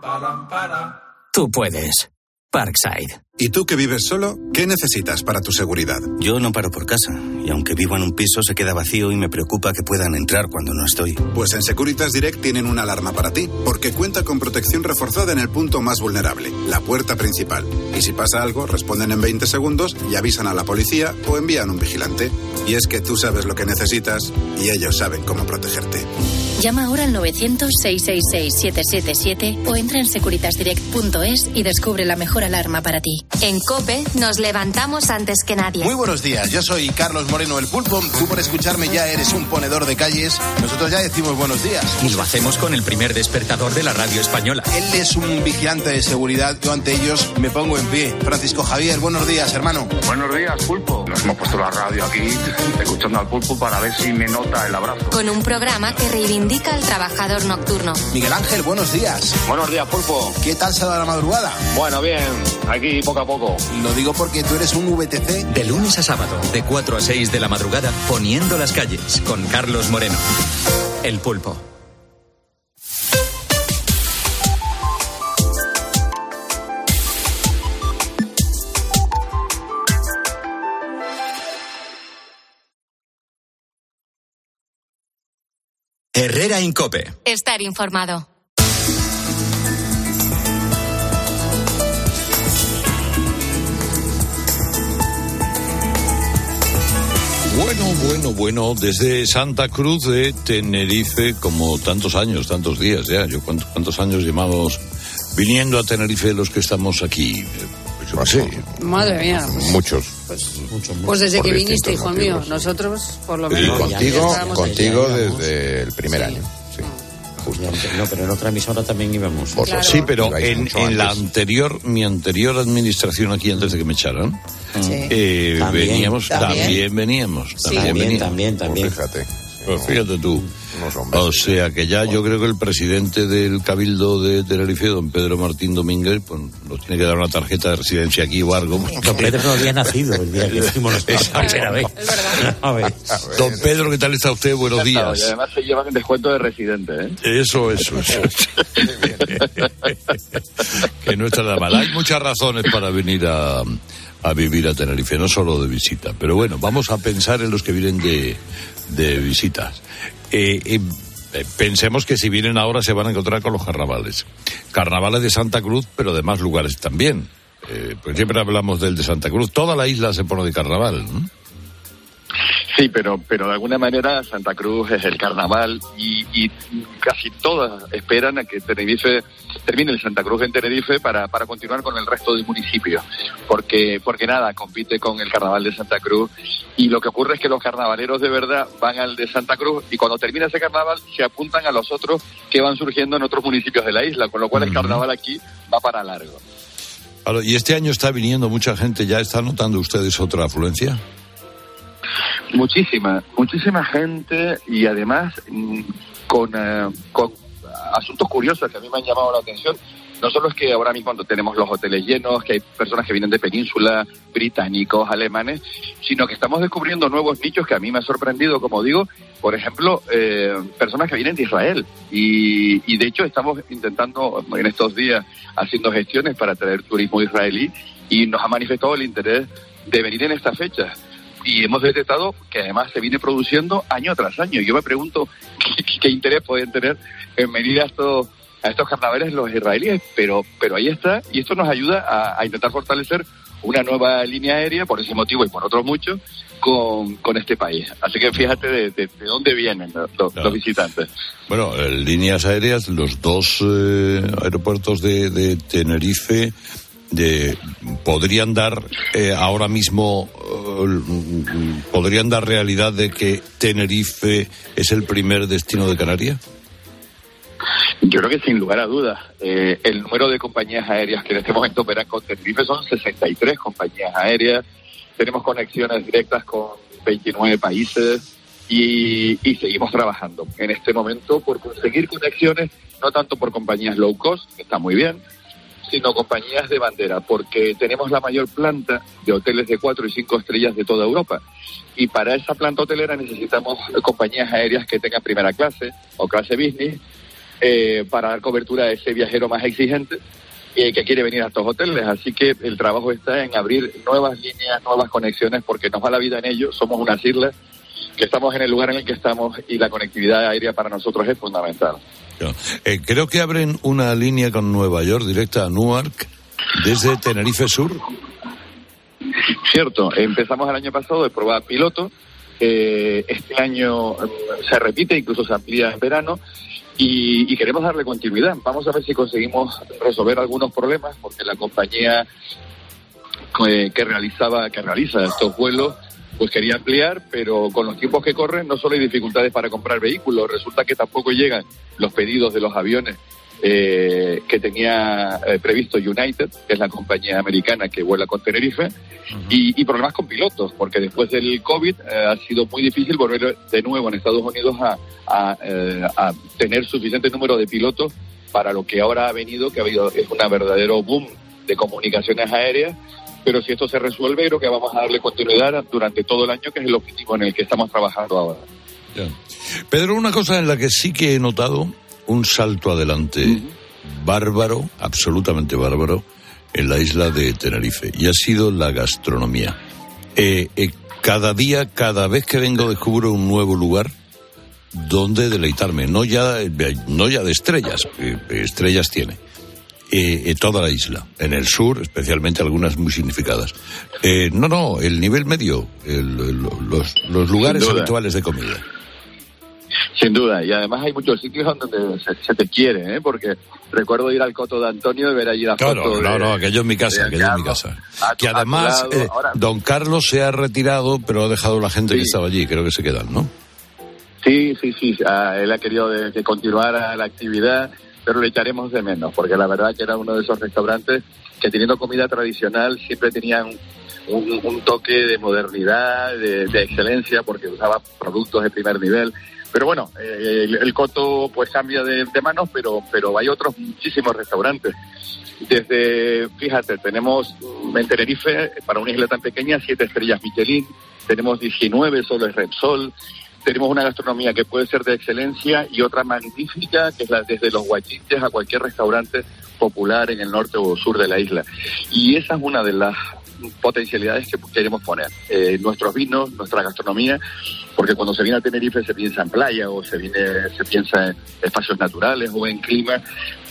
Tú puedes. Parkside. ¿Y tú que vives solo? ¿Qué necesitas para tu seguridad? Yo no paro por casa y aunque vivo en un piso se queda vacío y me preocupa que puedan entrar cuando no estoy. Pues en Securitas Direct tienen una alarma para ti, porque cuenta con protección reforzada en el punto más vulnerable, la puerta principal. Y si pasa algo, responden en 20 segundos y avisan a la policía o envían un vigilante. Y es que tú sabes lo que necesitas y ellos saben cómo protegerte. Llama ahora al 900-666-777 o entra en securitasdirect.es y descubre la mejor alarma para ti. En Cope nos levantamos antes que nadie. Muy buenos días, yo soy Carlos Moreno el Pulpo. Tú por escucharme ya eres un ponedor de calles. Nosotros ya decimos buenos días. Y lo hacemos con el primer despertador de la radio española. Él es un vigilante de seguridad. Yo ante ellos me pongo en pie. Francisco Javier, buenos días, hermano. Buenos días, Pulpo. Nos hemos puesto la radio aquí, escuchando al Pulpo para ver si me nota el abrazo. Con un programa que reivindica al trabajador nocturno. Miguel Ángel, buenos días. Buenos días, Pulpo. ¿Qué tal se da la madrugada? Bueno, bien. Aquí poco a poco. Lo digo porque tú eres un VTC. De lunes a sábado, de 4 a 6 de la madrugada, poniendo las calles, con Carlos Moreno. El pulpo. Herrera Incope. Estar informado. Bueno, bueno, bueno, desde Santa Cruz de Tenerife, como tantos años, tantos días ya, yo cuántos, cuántos años llevamos viniendo a Tenerife los que estamos aquí. Pues yo sí. Madre mía. Muchos. Pues, pues desde que viniste, hijo mío. Nosotros, por lo Y menos. contigo, ya estábamos contigo allá. desde el primer año. No, pero en otra emisora también íbamos. Sí, pero en, la anterior, mi anterior administración aquí antes de que me echaran, eh, También. veníamos, También. también, veníamos, también, También, veníamos. también. Pues fíjate tú. O sea que ya yo creo que el presidente del Cabildo de Tenerife, don Pedro Martín Domínguez, pues nos tiene que dar una tarjeta de residencia aquí o algo. Don Pedro no había nacido el día que. A ver. Don Pedro, ¿qué tal está usted? Buenos Y días. además se llevan descuento de residente, ¿eh? Eso, eso, eso. que no está nada mal. Hay muchas razones para venir a, a vivir a Tenerife, no solo de visita. Pero bueno, vamos a pensar en los que vienen de, de visitas. Eh, eh, eh, pensemos que si vienen ahora se van a encontrar con los carnavales. Carnavales de Santa Cruz, pero de más lugares también. Eh, pues siempre hablamos del de Santa Cruz. Toda la isla se pone de carnaval. ¿no? Sí, pero, pero de alguna manera Santa Cruz es el carnaval y, y casi todas esperan a que Tenerife termine el Santa Cruz en Tenerife para, para continuar con el resto del municipio. Porque, porque nada, compite con el carnaval de Santa Cruz y lo que ocurre es que los carnavaleros de verdad van al de Santa Cruz y cuando termina ese carnaval se apuntan a los otros que van surgiendo en otros municipios de la isla, con lo cual el carnaval aquí va para largo. Y este año está viniendo mucha gente. ¿Ya están notando ustedes otra afluencia? Muchísima, muchísima gente y además mm, con, eh, con asuntos curiosos que a mí me han llamado la atención. No solo es que ahora mismo tenemos los hoteles llenos, que hay personas que vienen de península, británicos, alemanes, sino que estamos descubriendo nuevos nichos que a mí me ha sorprendido, como digo, por ejemplo, eh, personas que vienen de Israel. Y, y de hecho estamos intentando en estos días haciendo gestiones para traer turismo israelí y nos ha manifestado el interés de venir en esta fecha y hemos detectado que además se viene produciendo año tras año. Yo me pregunto qué, interés pueden tener en venir a estos, a estos carnavales los israelíes, pero, pero ahí está y esto nos ayuda a, a intentar fortalecer una nueva línea aérea, por ese motivo y por otros muchos, con, con este país. Así que fíjate de, de, dónde vienen los, visitantes. Bueno, líneas aéreas, los dos eh, aeropuertos de, de Tenerife de, podrían dar eh, ahora mismo eh, podrían dar realidad de que Tenerife es el primer destino de Canarias yo creo que sin lugar a dudas, eh, el número de compañías aéreas que en este momento operan con Tenerife son 63 compañías aéreas. Tenemos conexiones directas con 29 países y, y, seguimos trabajando en este momento por conseguir conexiones, no tanto por compañías low cost, que está muy bien, sino compañías de bandera, porque tenemos la mayor planta de hoteles de cuatro y cinco estrellas de toda Europa. Y para esa planta hotelera necesitamos compañías aéreas que tengan primera clase o clase business eh, para dar cobertura a ese viajero más exigente y que quiere venir a estos hoteles. Así que el trabajo está en abrir nuevas líneas, nuevas conexiones, porque nos va la vida en ello. Somos unas islas que estamos en el lugar en el que estamos y la conectividad aérea para nosotros es fundamental. Eh, creo que abren una línea con Nueva York directa a Newark desde Tenerife Sur. Cierto, empezamos el año pasado de prueba piloto. Eh, este año mm, se repite, incluso se amplía en verano. Y, queremos darle continuidad. Vamos a ver si conseguimos resolver algunos problemas, porque la compañía que, que realizaba, que realiza estos vuelos, pues quería ampliar, pero con los tiempos que corren no solo hay dificultades para comprar vehículos, resulta que tampoco llegan los pedidos de los aviones eh, que tenía eh, previsto United, que es la compañía americana que vuela con Tenerife, y, problemas con pilotos, porque después del COVID eh, ha sido muy difícil volver de nuevo en Estados Unidos a, a, tener suficiente número de pilotos para lo que ahora ha venido, que ha habido es un verdadero boom de comunicaciones aéreas pero si esto se resuelve, creo que vamos a darle continuidad durante todo el año, que es el objetivo en el que estamos trabajando ahora. Pedro, una cosa en la que sí que he notado un salto adelante bárbaro, absolutamente bárbaro, en la isla de Tenerife, y ha sido la gastronomía. Eh, eh, cada día, cada vez que vengo, descubro un nuevo lugar donde deleitarme, no ya, no ya de estrellas, eh, estrellas tiene, eh, toda la isla, en el sur, especialmente algunas muy significadas. Eh, no, no, el nivel medio, los, los, lugares habituales de comida. Sin duda, y además hay muchos sitios donde se, te quiere, ¿eh? porque recuerdo ir al Coto de Antonio y ver allí la claro, foto. No, no, aquello es mi casa, aquello es mi casa. que además, eh, don Carlos se ha retirado, pero ha dejado la gente que estaba allí, creo que se quedan, ¿no? Sí, sí, sí, él ha querido que continuara la actividad pero le echaremos de menos, porque la verdad que era uno de esos restaurantes que teniendo comida tradicional siempre tenían un, toque de modernidad, de, excelencia, porque usaba productos de primer nivel. Pero bueno, eh, el, coto pues cambia de, manos, pero, pero hay otros muchísimos restaurantes. Desde, fíjate, tenemos en Tenerife, para una isla tan pequeña, siete estrellas Michelin, tenemos 19 solo es Repsol, tenemos una gastronomía que puede ser de excelencia y otra magnífica, que es la desde los guachiches a cualquier restaurante popular en el norte o sur de la isla. Y esa es una de las potencialidades que queremos poner. Eh, nuestros vinos, nuestra gastronomía, porque cuando se viene a Tenerife se piensa en playa o se, viene, se piensa en espacios naturales o en clima,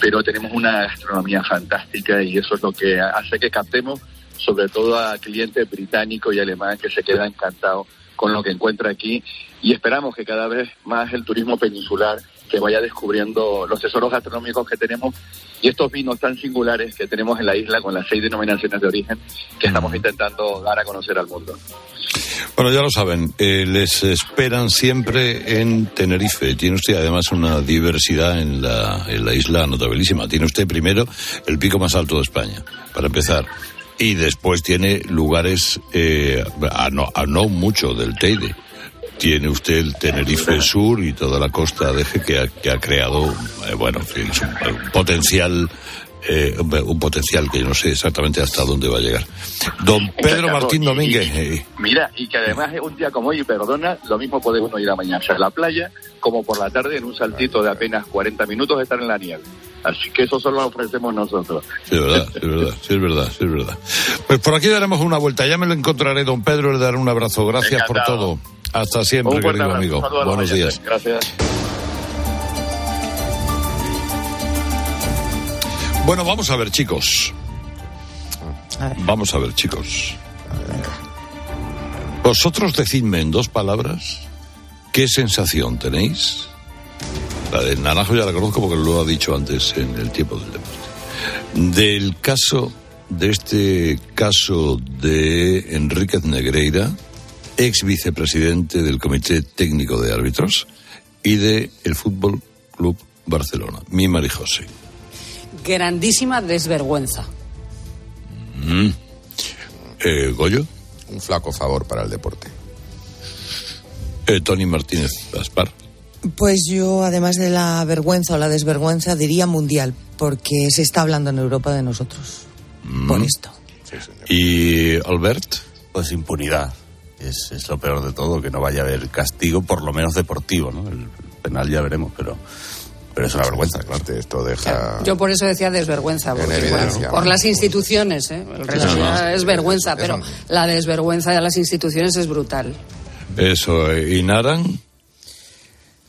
pero tenemos una gastronomía fantástica y eso es lo que hace que captemos sobre todo a clientes británicos y alemanes que se quedan encantados con lo que encuentra aquí y esperamos que cada vez más el turismo peninsular que vaya descubriendo los tesoros gastronómicos que tenemos y estos vinos tan singulares que tenemos en la isla con las seis denominaciones de origen que estamos intentando dar a conocer al mundo. Bueno, ya lo saben, eh, les esperan siempre en Tenerife. Tiene usted además una diversidad en la, en la isla notabilísima. Tiene usted primero el pico más alto de España, para empezar y después tiene lugares eh, a, no, a no mucho del Teide. Tiene usted el Tenerife Sur y toda la costa de Eje que ha, que ha creado, eh, bueno, un, potencial eh, un potencial que yo no sé exactamente hasta dónde va a llegar. Don Pedro Martín Domínguez. Eh. mira, y que además es un día como hoy, perdona, lo mismo podemos ir a mañana a la playa, como por la tarde en un saltito de apenas 40 minutos estar en la nieve. Así que eso solo lo ofrecemos nosotros. Sí, es verdad, sí, es verdad, sí, es verdad, sí, es verdad. Pues por aquí daremos una vuelta. Ya me lo encontraré, don Pedro, le daré un abrazo. Gracias por todo. Hasta siempre, querido amigo. Buenos días. Gracias. Bueno, vamos a ver, chicos. Vamos a ver, chicos. Vosotros decidme en dos palabras qué sensación tenéis. La del naranjo ya la conozco porque lo ha dicho antes en el tiempo del deporte. Del caso, de este caso de Enríquez Negreira, ex vicepresidente del Comité Técnico de Árbitros y de el Fútbol Club Barcelona, mi Mari José. Grandísima desvergüenza. Mm. Eh, Goyo. Un flaco favor para el deporte. Eh, Tony Martínez Gaspar. Pues yo, además de la vergüenza o la desvergüenza, diría mundial, porque se está hablando en Europa de nosotros. Mm. Por esto. ¿Y Albert? Pues impunidad. Es, es lo peor de todo, que no vaya a haber castigo, por lo menos deportivo, ¿no? El penal ya veremos, pero, pero es una vergüenza, claro. Esto deja... Yo por eso decía desvergüenza, porque, bueno, por las instituciones, ¿eh? El resto Sí, ya no. es vergüenza, pero la desvergüenza de las instituciones es brutal. Eso, ¿y Naran?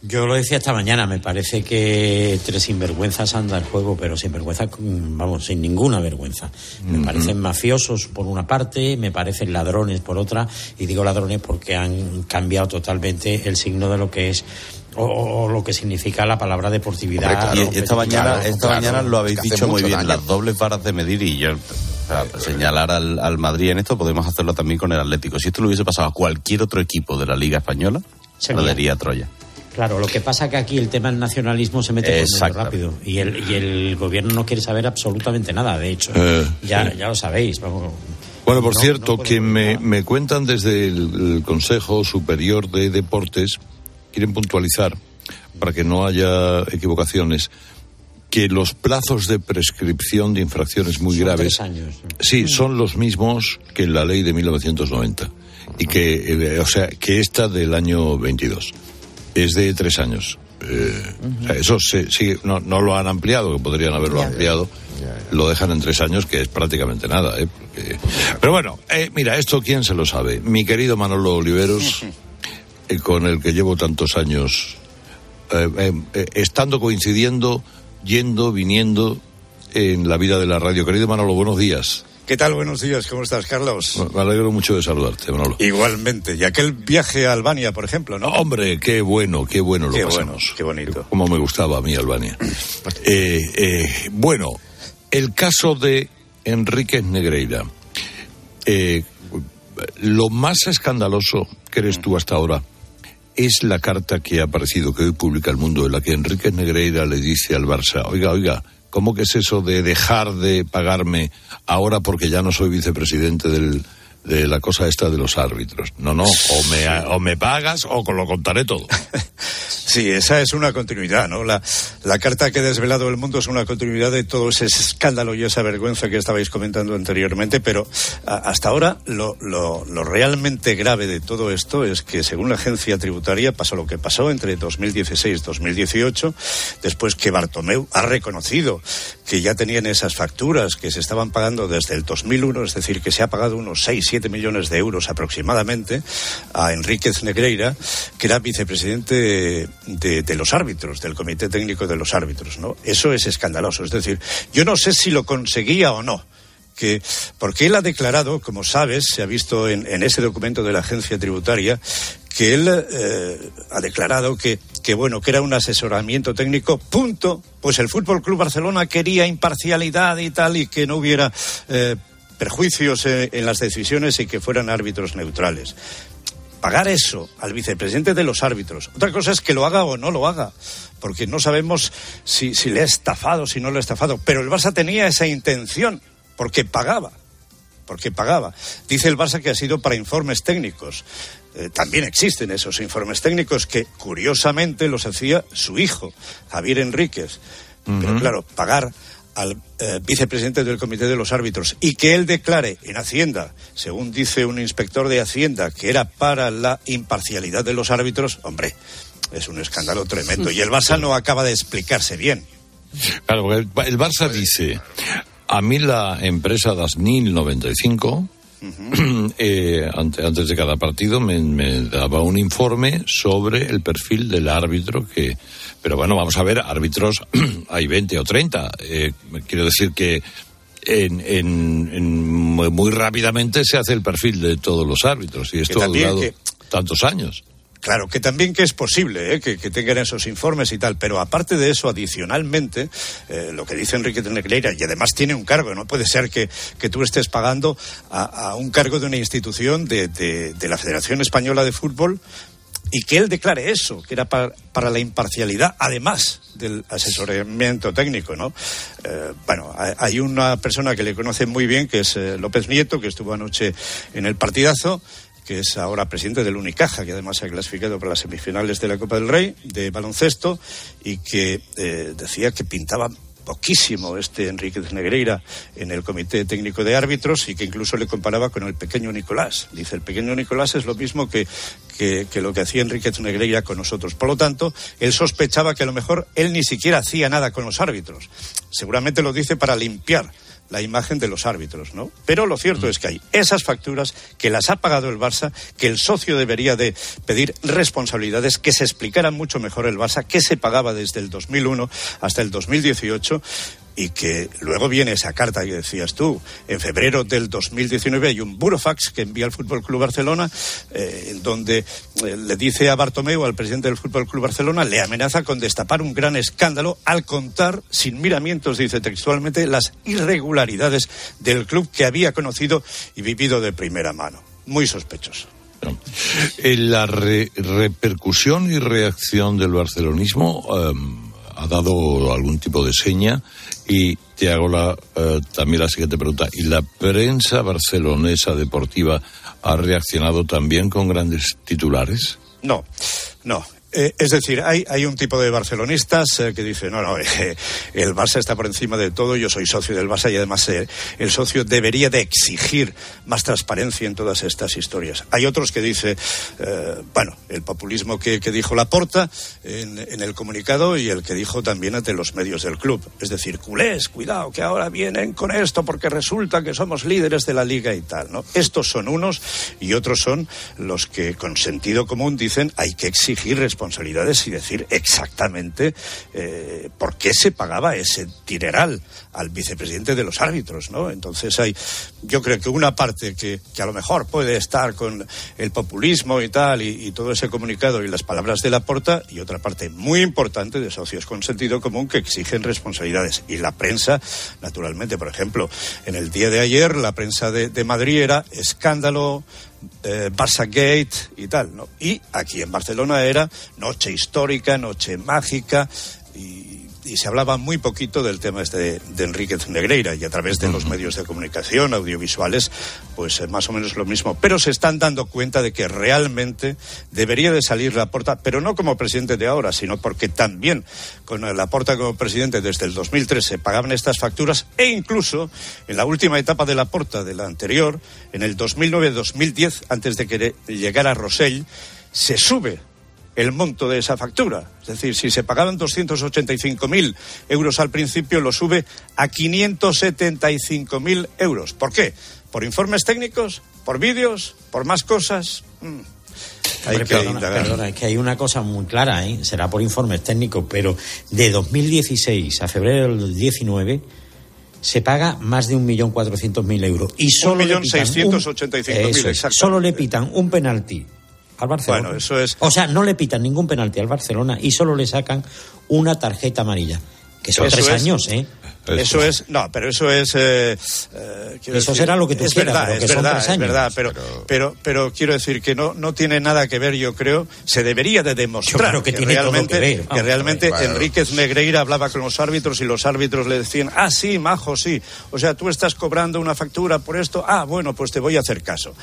Yo lo decía esta mañana, me parece que tres sinvergüenzas anda el juego, pero sinvergüenza, mm, vamos, sin ninguna vergüenza. Me parecen mafiosos por una parte, me parecen ladrones por otra, y digo ladrones porque han cambiado totalmente el signo de lo que es o, o lo que significa la palabra deportividad. Esta mañana, esta mañana lo habéis dicho muy bien, daño. las dobles varas de medir y yo, sea, señalar al, al Madrid en esto, podemos hacerlo también con el Atlético. Si esto lo hubiese pasado a cualquier otro equipo de la Liga Española, se Sería. lo daría a Troya. Claro, lo que pasa que aquí el tema del nacionalismo se mete medio Exacto. rápido y el, y el gobierno no quiere saber absolutamente nada, de hecho. Eh, ya, sí. ya lo sabéis. Vamos. Bueno, por No, cierto, no que me, me cuentan desde el, el Consejo Superior de Deportes, quieren puntualizar, para que no haya equivocaciones, que los plazos de prescripción de infracciones muy graves tres años. sí son los mismos que en la ley de 1990 y que eh, o sea que esta del año 22 es de tres años Eh, o sea, eso se, sigue- no, no lo han ampliado que podrían haberlo ampliado lo dejan en tres años que es prácticamente nada ¿eh? Porque- pero bueno eh, mira esto quién se lo sabe mi querido Manolo Oliveros eh, con el que llevo tantos años eh, eh, estando coincidiendo, yendo, viniendo en la vida de la radio. Querido Manolo, buenos días. ¿Qué tal? Buenos días, ¿cómo estás, Carlos? Me alegro mucho de saludarte, Manolo. Igualmente, y aquel viaje a Albania, por ejemplo, ¿no? Hombre, qué bueno, qué bueno lo Qué pasamos. bueno, qué bonito. Como me gustaba a mí Albania. Eh, eh, bueno, el caso de Enríquez Negreira. Eh, lo más escandaloso que eres tú hasta ahora es la carta que ha aparecido, que hoy publica el mundo, en la que Enríquez Negreira le dice al Barça, oiga, oiga, ¿cómo que es eso de dejar de pagarme ahora porque ya no soy vicepresidente del, de la cosa esta de los árbitros? No, no, o me, o me pagas o lo contaré todo. Sí, esa es una continuidad, ¿no? La, la carta que ha desvelado el mundo es una continuidad de todo ese escándalo y esa vergüenza que estabais comentando anteriormente, pero a- hasta ahora lo, lo- lo realmente grave de todo esto es que, según la agencia tributaria, pasó lo que pasó entre 2016 y 2018, después que Bartomeu ha reconocido que ya tenían esas facturas que se estaban pagando desde el 2001, es decir, que se ha pagado unos 6, 7 millones de euros aproximadamente a Enríquez Negreira, que era vicepresidente de, los árbitros, del Comité Técnico de los Árbitros. ¿no? Eso es escandaloso. Es decir, yo no sé si lo conseguía o no. Que, porque él ha declarado, como sabes, se ha visto en, en ese documento de la agencia tributaria, que él eh, ha declarado que, que bueno que era un asesoramiento técnico punto pues el Fútbol Club Barcelona quería imparcialidad y tal y que no hubiera eh, perjuicios eh, en las decisiones y que fueran árbitros neutrales pagar eso al vicepresidente de los árbitros. Otra cosa es que lo haga o no lo haga, porque no sabemos si, si le ha estafado, si no le ha estafado. Pero el Barça tenía esa intención, porque pagaba, porque pagaba. Dice el Barça que ha sido para informes técnicos. Eh, también existen esos informes técnicos que, curiosamente, los hacía su hijo, Javier Enríquez. Pero claro, pagar al eh, vicepresidente del Comité de los Árbitros y que él declare en Hacienda, según dice un inspector de Hacienda, que era para la imparcialidad de los árbitros, hombre, es un escándalo tremendo. Y el Barça no acaba de explicarse bien. Claro, porque el, el Barça dice, a mí la empresa Dasnil 95, eh, ante- antes de cada partido me, me daba un informe sobre el perfil del árbitro que... Pero bueno, vamos a ver, árbitros hay 20 o 30. eh, quiero decir que en, en- en- muy rápidamente se hace el perfil de todos los árbitros y esto ha durado que- tantos años. Claro, que también que es posible ¿eh? que, que tengan esos informes y tal, pero aparte de eso, adicionalmente, eh, lo que dice Enrique Negreira, y además tiene un cargo, no puede ser que, que tú estés pagando a, a un cargo de una institución de, de- de la Federación Española de Fútbol y que él declare eso, que era para, para la imparcialidad, además del asesoramiento técnico, ¿no? Eh, bueno, hay- una persona que le conoce muy bien, que es eh, López Nieto, que estuvo anoche en el partidazo, que es ahora presidente del Unicaja, que además se ha clasificado para las semifinales de la Copa del Rey de baloncesto, y que eh, decía que pintaba poquísimo este Enrique de Negreira en el Comité Técnico de Árbitros y que incluso le comparaba con el pequeño Nicolás. Dice, el pequeño Nicolás es lo mismo que, que, lo que hacía Enrique de Negreira con nosotros. Por lo tanto, él sospechaba que a lo mejor él ni siquiera hacía nada con los árbitros. Seguramente lo dice para limpiar la imagen de los árbitros, ¿no? Pero lo cierto es que hay esas facturas que las ha pagado el Barça, que el socio debería de pedir responsabilidades, que se explicara mucho mejor el Barça, que se pagaba desde el 2001 hasta el 2018 y que luego viene esa carta que decías tú. En febrero del 2019 hay un burofax que envía al Fútbol Club Barcelona, eh, donde eh, le dice a Bartomeu, al presidente del Fútbol Club Barcelona, le amenaza con destapar un gran escándalo al contar, sin miramientos, dice textualmente, las irregularidades del club que había conocido y vivido de primera mano. Muy sospechoso. Eh, La re- repercusión y reacción del barcelonismo em, ha dado algún tipo de seña y te hago la, eh, también la siguiente pregunta. ¿Y la prensa barcelonesa deportiva ha reaccionado también con grandes titulares? No, no. Eh, es decir, hay, un tipo de barcelonistas eh, que dice, no, no, eh, el Barça está por encima de todo, yo soy socio del Barça y además el socio debería de exigir más transparencia en todas estas historias. Hay otros que dice, eh, bueno, el populismo que, dijo Laporta en, en el comunicado y el que dijo también ante los medios del club. Es decir, culés, cuidado, que ahora vienen con esto porque resulta que somos líderes de la liga y tal, ¿no? Estos son unos y otros son los que con sentido común dicen hay que exigir responsabilidades y decir exactamente eh, por qué se pagaba ese dineral al vicepresidente de los árbitros, ¿no? Entonces hay, yo creo que una parte que, a lo mejor puede estar con el populismo y tal y, todo ese comunicado y las palabras de Laporta y otra parte muy importante de socios con sentido común que exigen responsabilidades y la prensa, naturalmente, por ejemplo, en el día de ayer la prensa de Madrid era escándalo eh, Barça Gate y tal, ¿no? Y aquí en Barcelona era noche histórica, noche mágica y, y se hablaba muy poquito del tema este de, de Enríquez Negreira y a través de los medios de comunicación audiovisuales, pues eh, más o menos lo mismo. Pero se están dando cuenta de que realmente debería de salir la porta, pero no como presidente de ahora, sino porque también con la porta como presidente desde el 2003 se pagaban estas facturas e incluso en la última etapa de la porta de la anterior, en el 2009-2010, antes de que llegara Rosell, se sube el monto de esa factura. Es decir, si se pagaban 285.000 euros al principio, lo sube a 575.000 euros. ¿Por qué? ¿Por informes técnicos? ¿Por vídeos? ¿Por más cosas? Mm. Hay Hombre, que perdona, perdona, es que hay una cosa muy clara, ¿eh? será por informes técnicos, pero de 2016 a febrero del 19 se paga más de 1.400.000 euros. Y solo le pitan un- 1.685.000, Eso. Solo le pitan un penalti al Barcelona. Bueno, eso es... O sea, no le pitan ningún penalti al Barcelona y solo le sacan una tarjeta amarilla. Que son Eso tres es- años, ¿eh? Eso es, no, pero eso es. eh, eh, Eso decir, será lo que tú es quieras, verdad, pero es que son verdad, tres es años. verdad, pero, pero, pero quiero decir que no, no tiene nada que ver, yo creo, se debería de demostrar Yo creo que tiene todo realmente, que ver, que vamos, realmente claro. Enríquez Negreira hablaba con los árbitros y los árbitros le decían, ah, sí, majo, sí. O sea, tú estás cobrando una factura por esto, ah, bueno, pues te voy a hacer caso.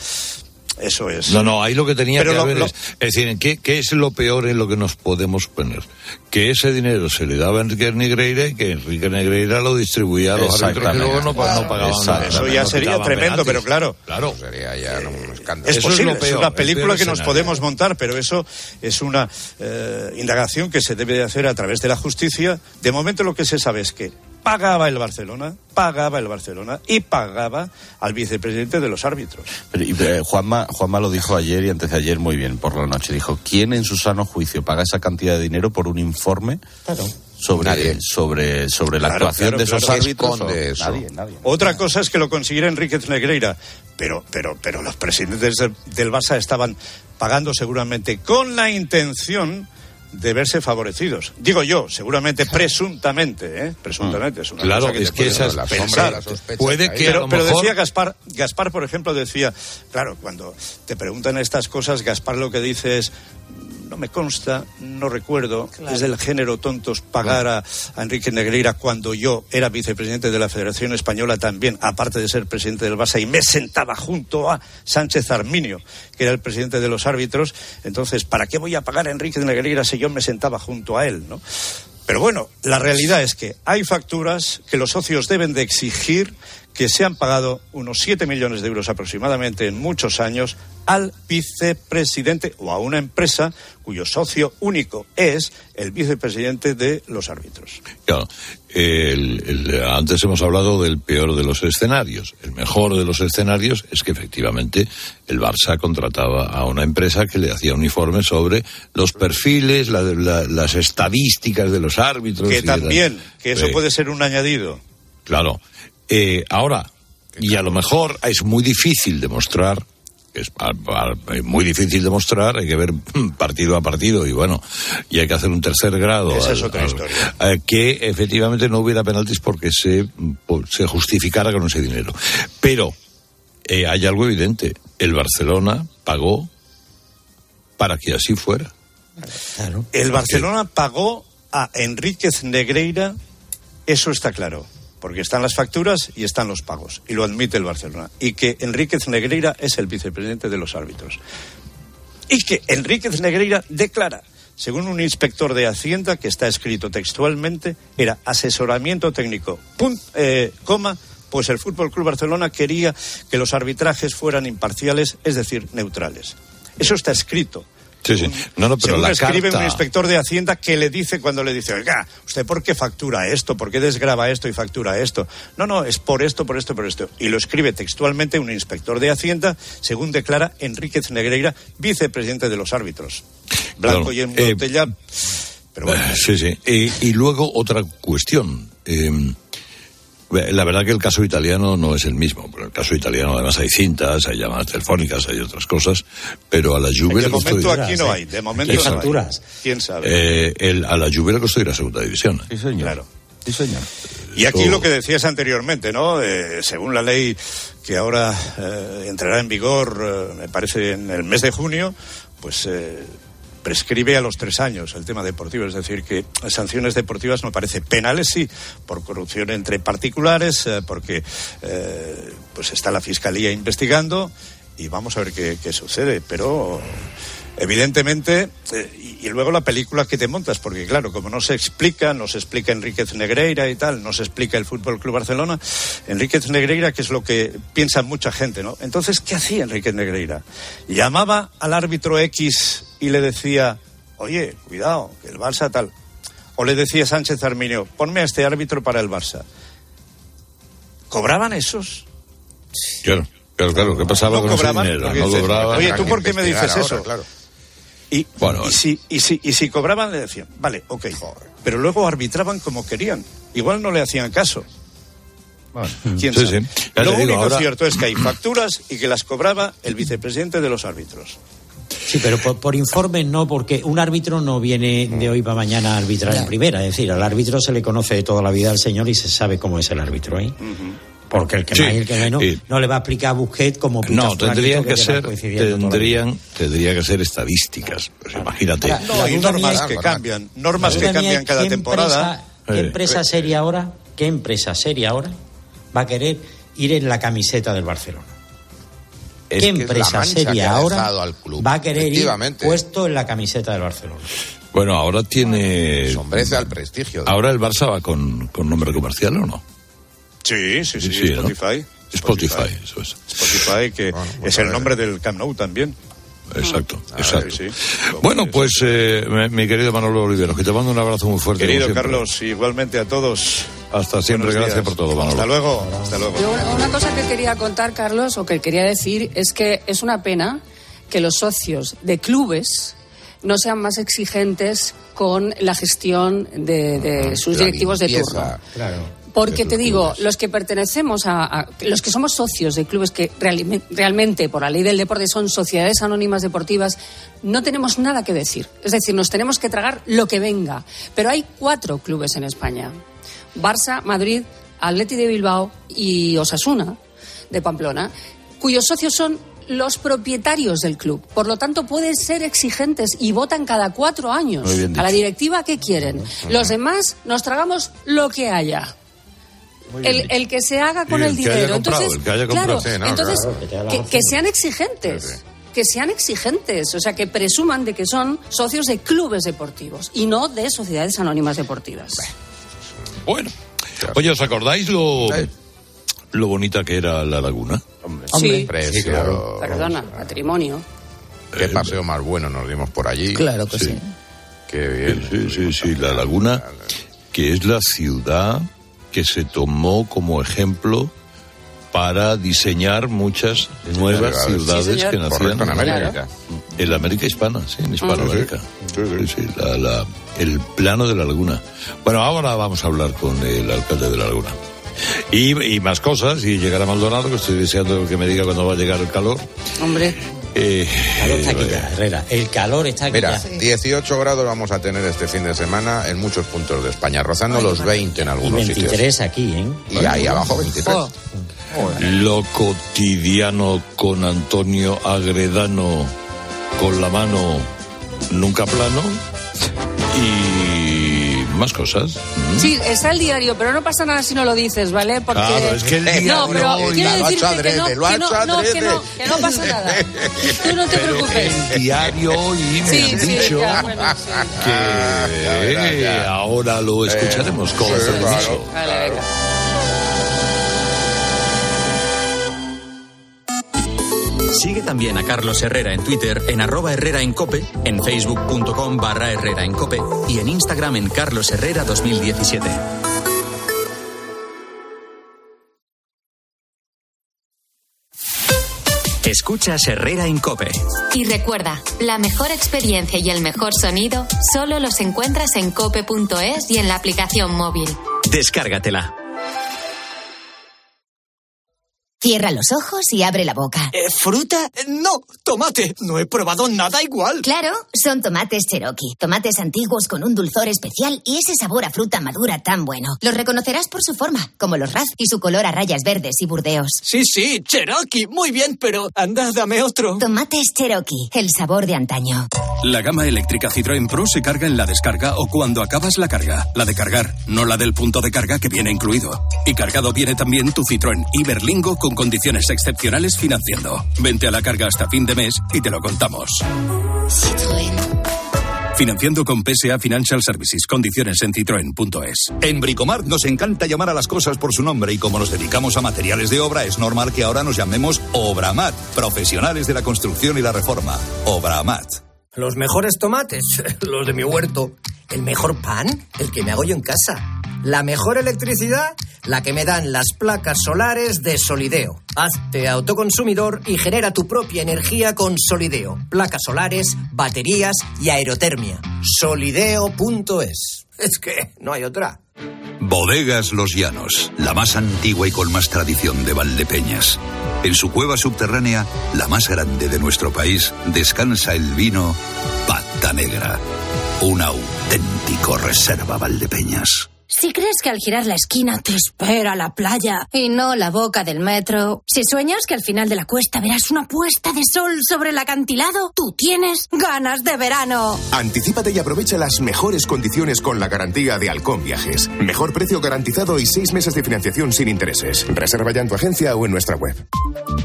Eso es. No, no, ahí lo que tenía Pero que lo- haber lo- es, es decir, ¿qué, ¿qué es lo peor en lo que nos podemos poner? Que ese dinero se le daba a Enrique Negreira y que Enrique Negreira lo distribuía a los árbitros que luego no, pa- no pagaban nada. Eso ya no sería tremendo, penaltis. pero claro. Claro. Sería ya un escándalo. Es Eso es posible, lo es, peor, una el película que nos escenario. podemos montar, pero eso es una eh, indagación que se debe de hacer a través de la justicia. De momento lo que se sabe es que pagaba el Barcelona, pagaba el Barcelona y pagaba al vicepresidente de los árbitros. Pero, y, eh, Juanma, Juanma lo dijo ayer y antes de ayer muy bien por la noche. Dijo, ¿quién en su sano juicio paga esa cantidad de dinero por un informe Claro. sobre, sobre, sobre la Claro, actuación claro, de esos árbitros. Eso. Nadie, nadie. Otra cosa es que lo consiguiera Enríquez Negreira, pero, pero, pero los presidentes del, del Barça estaban pagando seguramente con la intención de verse favorecidos. Digo yo, seguramente, presuntamente, ¿eh? Presuntamente. Es una Claro, cosa es que puedes esa es- pensar. la sombra de la sospecha Puede que a pero, lo pero mejor- decía Gaspar, Gaspar, por ejemplo, decía, claro, cuando te preguntan estas cosas, Gaspar lo que dice es, no me consta, no recuerdo, es del género tontos pagar a, a Enrique Negreira cuando yo era vicepresidente de la Federación Española también, aparte de ser presidente del Barça, y me sentaba junto a Sánchez Arminio, que era el presidente de los árbitros. Entonces, ¿para qué voy a pagar a Enrique Negreira si yo me sentaba junto a él? ¿no? Pero bueno, la realidad es que hay facturas que los socios deben de exigir que se han pagado unos 7 millones de euros aproximadamente en muchos años al vicepresidente o a una empresa cuyo socio único es el vicepresidente de los árbitros. Claro, el- el- antes hemos hablado del peor de los escenarios. El mejor de los escenarios es que efectivamente el Barça contrataba a una empresa que le hacía un informe sobre los perfiles, la- la- las estadísticas de los árbitros. Que la- también, que eso puede ser un añadido. Claro. Eh, ahora, y a lo mejor es muy difícil demostrar, es muy difícil demostrar, hay que ver partido a partido y bueno, y hay que hacer un tercer grado. Esa al- es otra al- historia. eh, que efectivamente no hubiera penaltis porque se, se justificara con ese dinero. Pero eh, hay algo evidente, el Barcelona pagó para que así fuera. El Barcelona pagó a Enríquez Negreira, eso está claro, porque están las facturas y están los pagos, y lo admite el Barcelona. Y que Enríquez Negreira es el vicepresidente de los árbitros. Y que Enríquez Negreira declara, según un inspector de Hacienda, que está escrito textualmente, era asesoramiento técnico, pun- eh, coma, pues el Fútbol Club Barcelona quería que los arbitrajes fueran imparciales, es decir, neutrales. Eso está escrito. Sí, sí. No, no, pero Según la escribe carta... un inspector de Hacienda que le dice cuando le dice, oiga, ¿usted por qué factura esto? ¿Por qué desgraba esto y factura esto? No, no, es por esto, por esto, por esto. Y lo escribe textualmente un inspector de Hacienda, según declara Enríquez Negreira, vicepresidente de los árbitros. Blanco Claro, y en eh, botella. Pero bueno. Eh, Sí, sí. Y, y luego otra cuestión. Eh, la verdad que el caso italiano no es el mismo. Pero el caso italiano además hay cintas, hay llamadas telefónicas, hay otras cosas. Pero a la Juve de le costó momento aquí no hay, de momento no hay. ¿Quién sabe? Eh, el- a la Juve le costó ir a segunda división. Sí, señor. Claro. Sí, señor. Y aquí lo que decías anteriormente, ¿no? Eh, según la ley que ahora eh, entrará en vigor, eh, me parece en el mes de junio, pues eh, prescribe a los tres años el tema deportivo. Es decir, que sanciones deportivas no parece penales, sí, por corrupción entre particulares, eh, porque eh, pues está la fiscalía investigando y vamos a ver qué, sucede. Pero evidentemente, eh, y, y luego la película que te montas, porque claro, como no se explica, no se explica Enríquez Negreira y tal, no se explica el Fútbol Club Barcelona, Enríquez Negreira, que es lo que piensa mucha gente, ¿no? Entonces, ¿qué hacía Enríquez Negreira? Llamaba al árbitro X y le decía, oye, cuidado, que el Barça tal. O le decía Sánchez Arminio, ponme a este árbitro para el Barça. ¿Cobraban esos? Claro, claro, claro. ¿Qué pasaba No con ese cobraban, dinero? No dices, cobraban. Oye, ¿tú por qué me dices eso? ahora, claro. Y, Bueno, y, si, y, si, y si cobraban, le decían, vale, ok. Pero luego arbitraban como querían. Igual no le hacían caso. ¿Quién Sí, sabe? sí. Lo único ahora- cierto es que hay facturas y que las cobraba el vicepresidente de los árbitros. Sí, pero por, por informe no, porque un árbitro no viene de hoy para mañana a arbitrar en primera. Es decir, al árbitro se le conoce de toda la vida al señor y se sabe cómo es el árbitro ahí. Porque el que Sí, más y el que menos y- no le va a explicar a Busquets como pita No, tendrían que ser, tendrían, tendría que ser estadísticas. Pues imagínate. Ahora, No, La y duda normas mía- que cambian. Normas que cambian cada ¿qué temporada. empresa- ¿Qué Eh, empresa seria ahora, qué empresa seria ahora va a querer ir en la camiseta del Barcelona? Es ¿Qué que es la empresa que seria ha ahora dejado al club, va a querer ir puesto en la camiseta del Barcelona? Bueno, ahora tiene. Sombrece al prestigio. Ahora el Barça va con, con nombre comercial o no? Sí, sí, sí, Sí, ¿no? Spotify. Spotify, eso es. Spotify, que pues es el nombre del Camp Nou también. Exacto, Ah, exacto. sí. Bueno, pues eh, mi, querido Manolo Olivero, que te mando un abrazo muy fuerte. Querido. Carlos, igualmente a todos. Hasta siempre, Buenos gracias días. por todo, Manolo. Hasta luego, hasta luego. Yo una, cosa que quería contar, Carlos, o que quería decir, es que es una pena que los socios de clubes no sean más exigentes con la gestión de, de sus La directivos de turno. Claro. Porque te digo, clubes. los que pertenecemos a, a- los que somos socios de clubes que realme- realmente por la ley del deporte son sociedades anónimas deportivas, no tenemos nada que decir. Es decir, nos tenemos que tragar lo que venga. Pero hay cuatro clubes en España: Barça, Madrid, Atleti de Bilbao y Osasuna de Pamplona, cuyos socios son los propietarios del club. Por lo tanto, pueden ser exigentes y votan cada cuatro años a la directiva que quieren. Los demás nos tragamos lo que haya. El, el que se haga con el dinero. comprado, entonces, el que claro, comprado. Sí, no, entonces claro, que sean exigentes. Que sean exigentes, o sea, que presuman de que son socios de clubes deportivos y no de sociedades anónimas deportivas. Bueno. Oye, ¿os acordáis lo, lo bonita que era la laguna? Sí. Precio. Perdona, patrimonio. Qué paseo más bueno nos dimos por allí. Claro que sí. Qué bien. Sí, sí, sí, la laguna, que es la ciudad que se tomó como ejemplo para diseñar muchas nuevas Sí, ciudades que nacían en América. En la América hispana, sí, en Hispanoamérica. Sí, sí, la- la- el plano de la laguna. Bueno, ahora vamos a hablar con el alcalde de la laguna. Y, y más cosas, y llegar a Maldonado, que estoy deseando que me diga cuándo va a llegar el calor. Hombre. Eh, El calor está aquí ya, Herrera. El calor está aquí Mira, ya. 18 grados vamos a tener este fin de semana en muchos puntos de España, rozando los 20 en Y algunos 23 sitios. aquí, ¿eh? Y ahí abajo 23. Lo cotidiano con Antonio Agredano con la mano nunca plano y más cosas. ¿Mm? Sí, está el diario, pero no pasa nada si no lo dices, ¿vale? Porque Claro, es que el no, diario pero hoy quiero lo ha decirte hecho que no, lo que no, que no, que no pasa nada. Tú no te Pero preocupes. el diario hoy me Sí, han sí, dicho ya, bueno, sí. que ya, ya. ahora lo escucharemos con sí, permiso. claro. Vale, venga. Sigue también a Carlos Herrera en Twitter en arroba Herrera en Cope, en facebook.com barra Herrera en Cope y en Instagram en Carlos Herrera 2017. Escuchas Herrera en Cope. Y recuerda, la mejor experiencia y el mejor sonido solo los encuentras en cope.es y en la aplicación móvil. Descárgatela. Cierra los ojos y abre la boca. ¿Fruta? No, tomate. No he probado nada igual. Claro, son tomates Cherokee. Tomates antiguos con un dulzor especial y ese sabor a fruta madura tan bueno. Los reconocerás por su forma, como los raz y su color a rayas verdes y burdeos. Sí, sí, Cherokee. Muy bien, pero anda, dame otro. Tomates Cherokee, el sabor de antaño. La gama eléctrica Citroën Pro se carga en la descarga o cuando acabas la carga. La de cargar, no la del punto de carga que viene incluido. Y cargado viene también tu Citroën Iberlingo con condiciones excepcionales financiando. Vente a la carga hasta fin de mes y te lo contamos. Financiando con PSA Financial Services. Condiciones en citroen.es. En Bricomart nos encanta llamar a las cosas por su nombre y como nos dedicamos a materiales de obra es normal que ahora nos llamemos Obramat, profesionales de la construcción y la reforma. Obramat. Los mejores tomates, los de mi huerto. El mejor pan, el que me hago yo en casa. La mejor electricidad, la que me dan las placas solares de Solideo. Hazte autoconsumidor y genera tu propia energía con Solideo. Placas solares, baterías y aerotermia. Solideo.es. Es que no hay otra. Bodegas Los Llanos, la más antigua y con más tradición de Valdepeñas. En su cueva subterránea, la más grande de nuestro país, descansa el vino Pata Negra, un auténtico reserva Valdepeñas. Si crees que al girar la esquina te espera la playa y no la boca del metro, si sueñas que al final de la cuesta verás una puesta de sol sobre el acantilado, tú tienes ganas de verano. Anticípate y aprovecha las mejores condiciones con la garantía de Halcón Viajes. Mejor precio garantizado y seis meses de financiación sin intereses. Reserva ya en tu agencia o en nuestra web.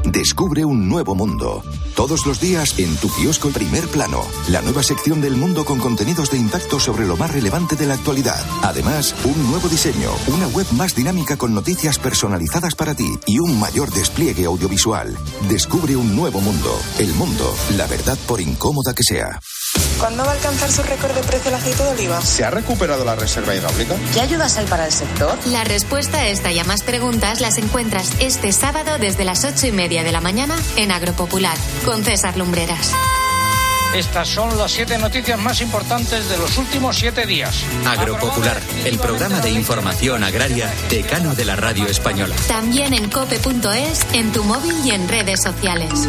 Descubre un nuevo mundo. Todos los días en tu kiosco Primer Plano. La nueva sección del mundo con contenidos de impacto sobre lo más relevante de la actualidad. Además, un nuevo diseño, una web más dinámica con noticias personalizadas para ti y un mayor despliegue audiovisual. Descubre un nuevo mundo. El mundo, la verdad por incómoda que sea. ¿Cuándo va a alcanzar su récord de precio el aceite de oliva? ¿Se ha recuperado la reserva hidráulica? ¿Qué ayudas hay para el sector? La respuesta a esta y a más preguntas las encuentras este sábado desde las ocho y media de la mañana en Agropopular con César Lumbreras. Estas son las siete noticias más importantes de los últimos siete días. Agropopular, el programa de información agraria decano de la radio española. También en cope.es, en tu móvil y en redes sociales.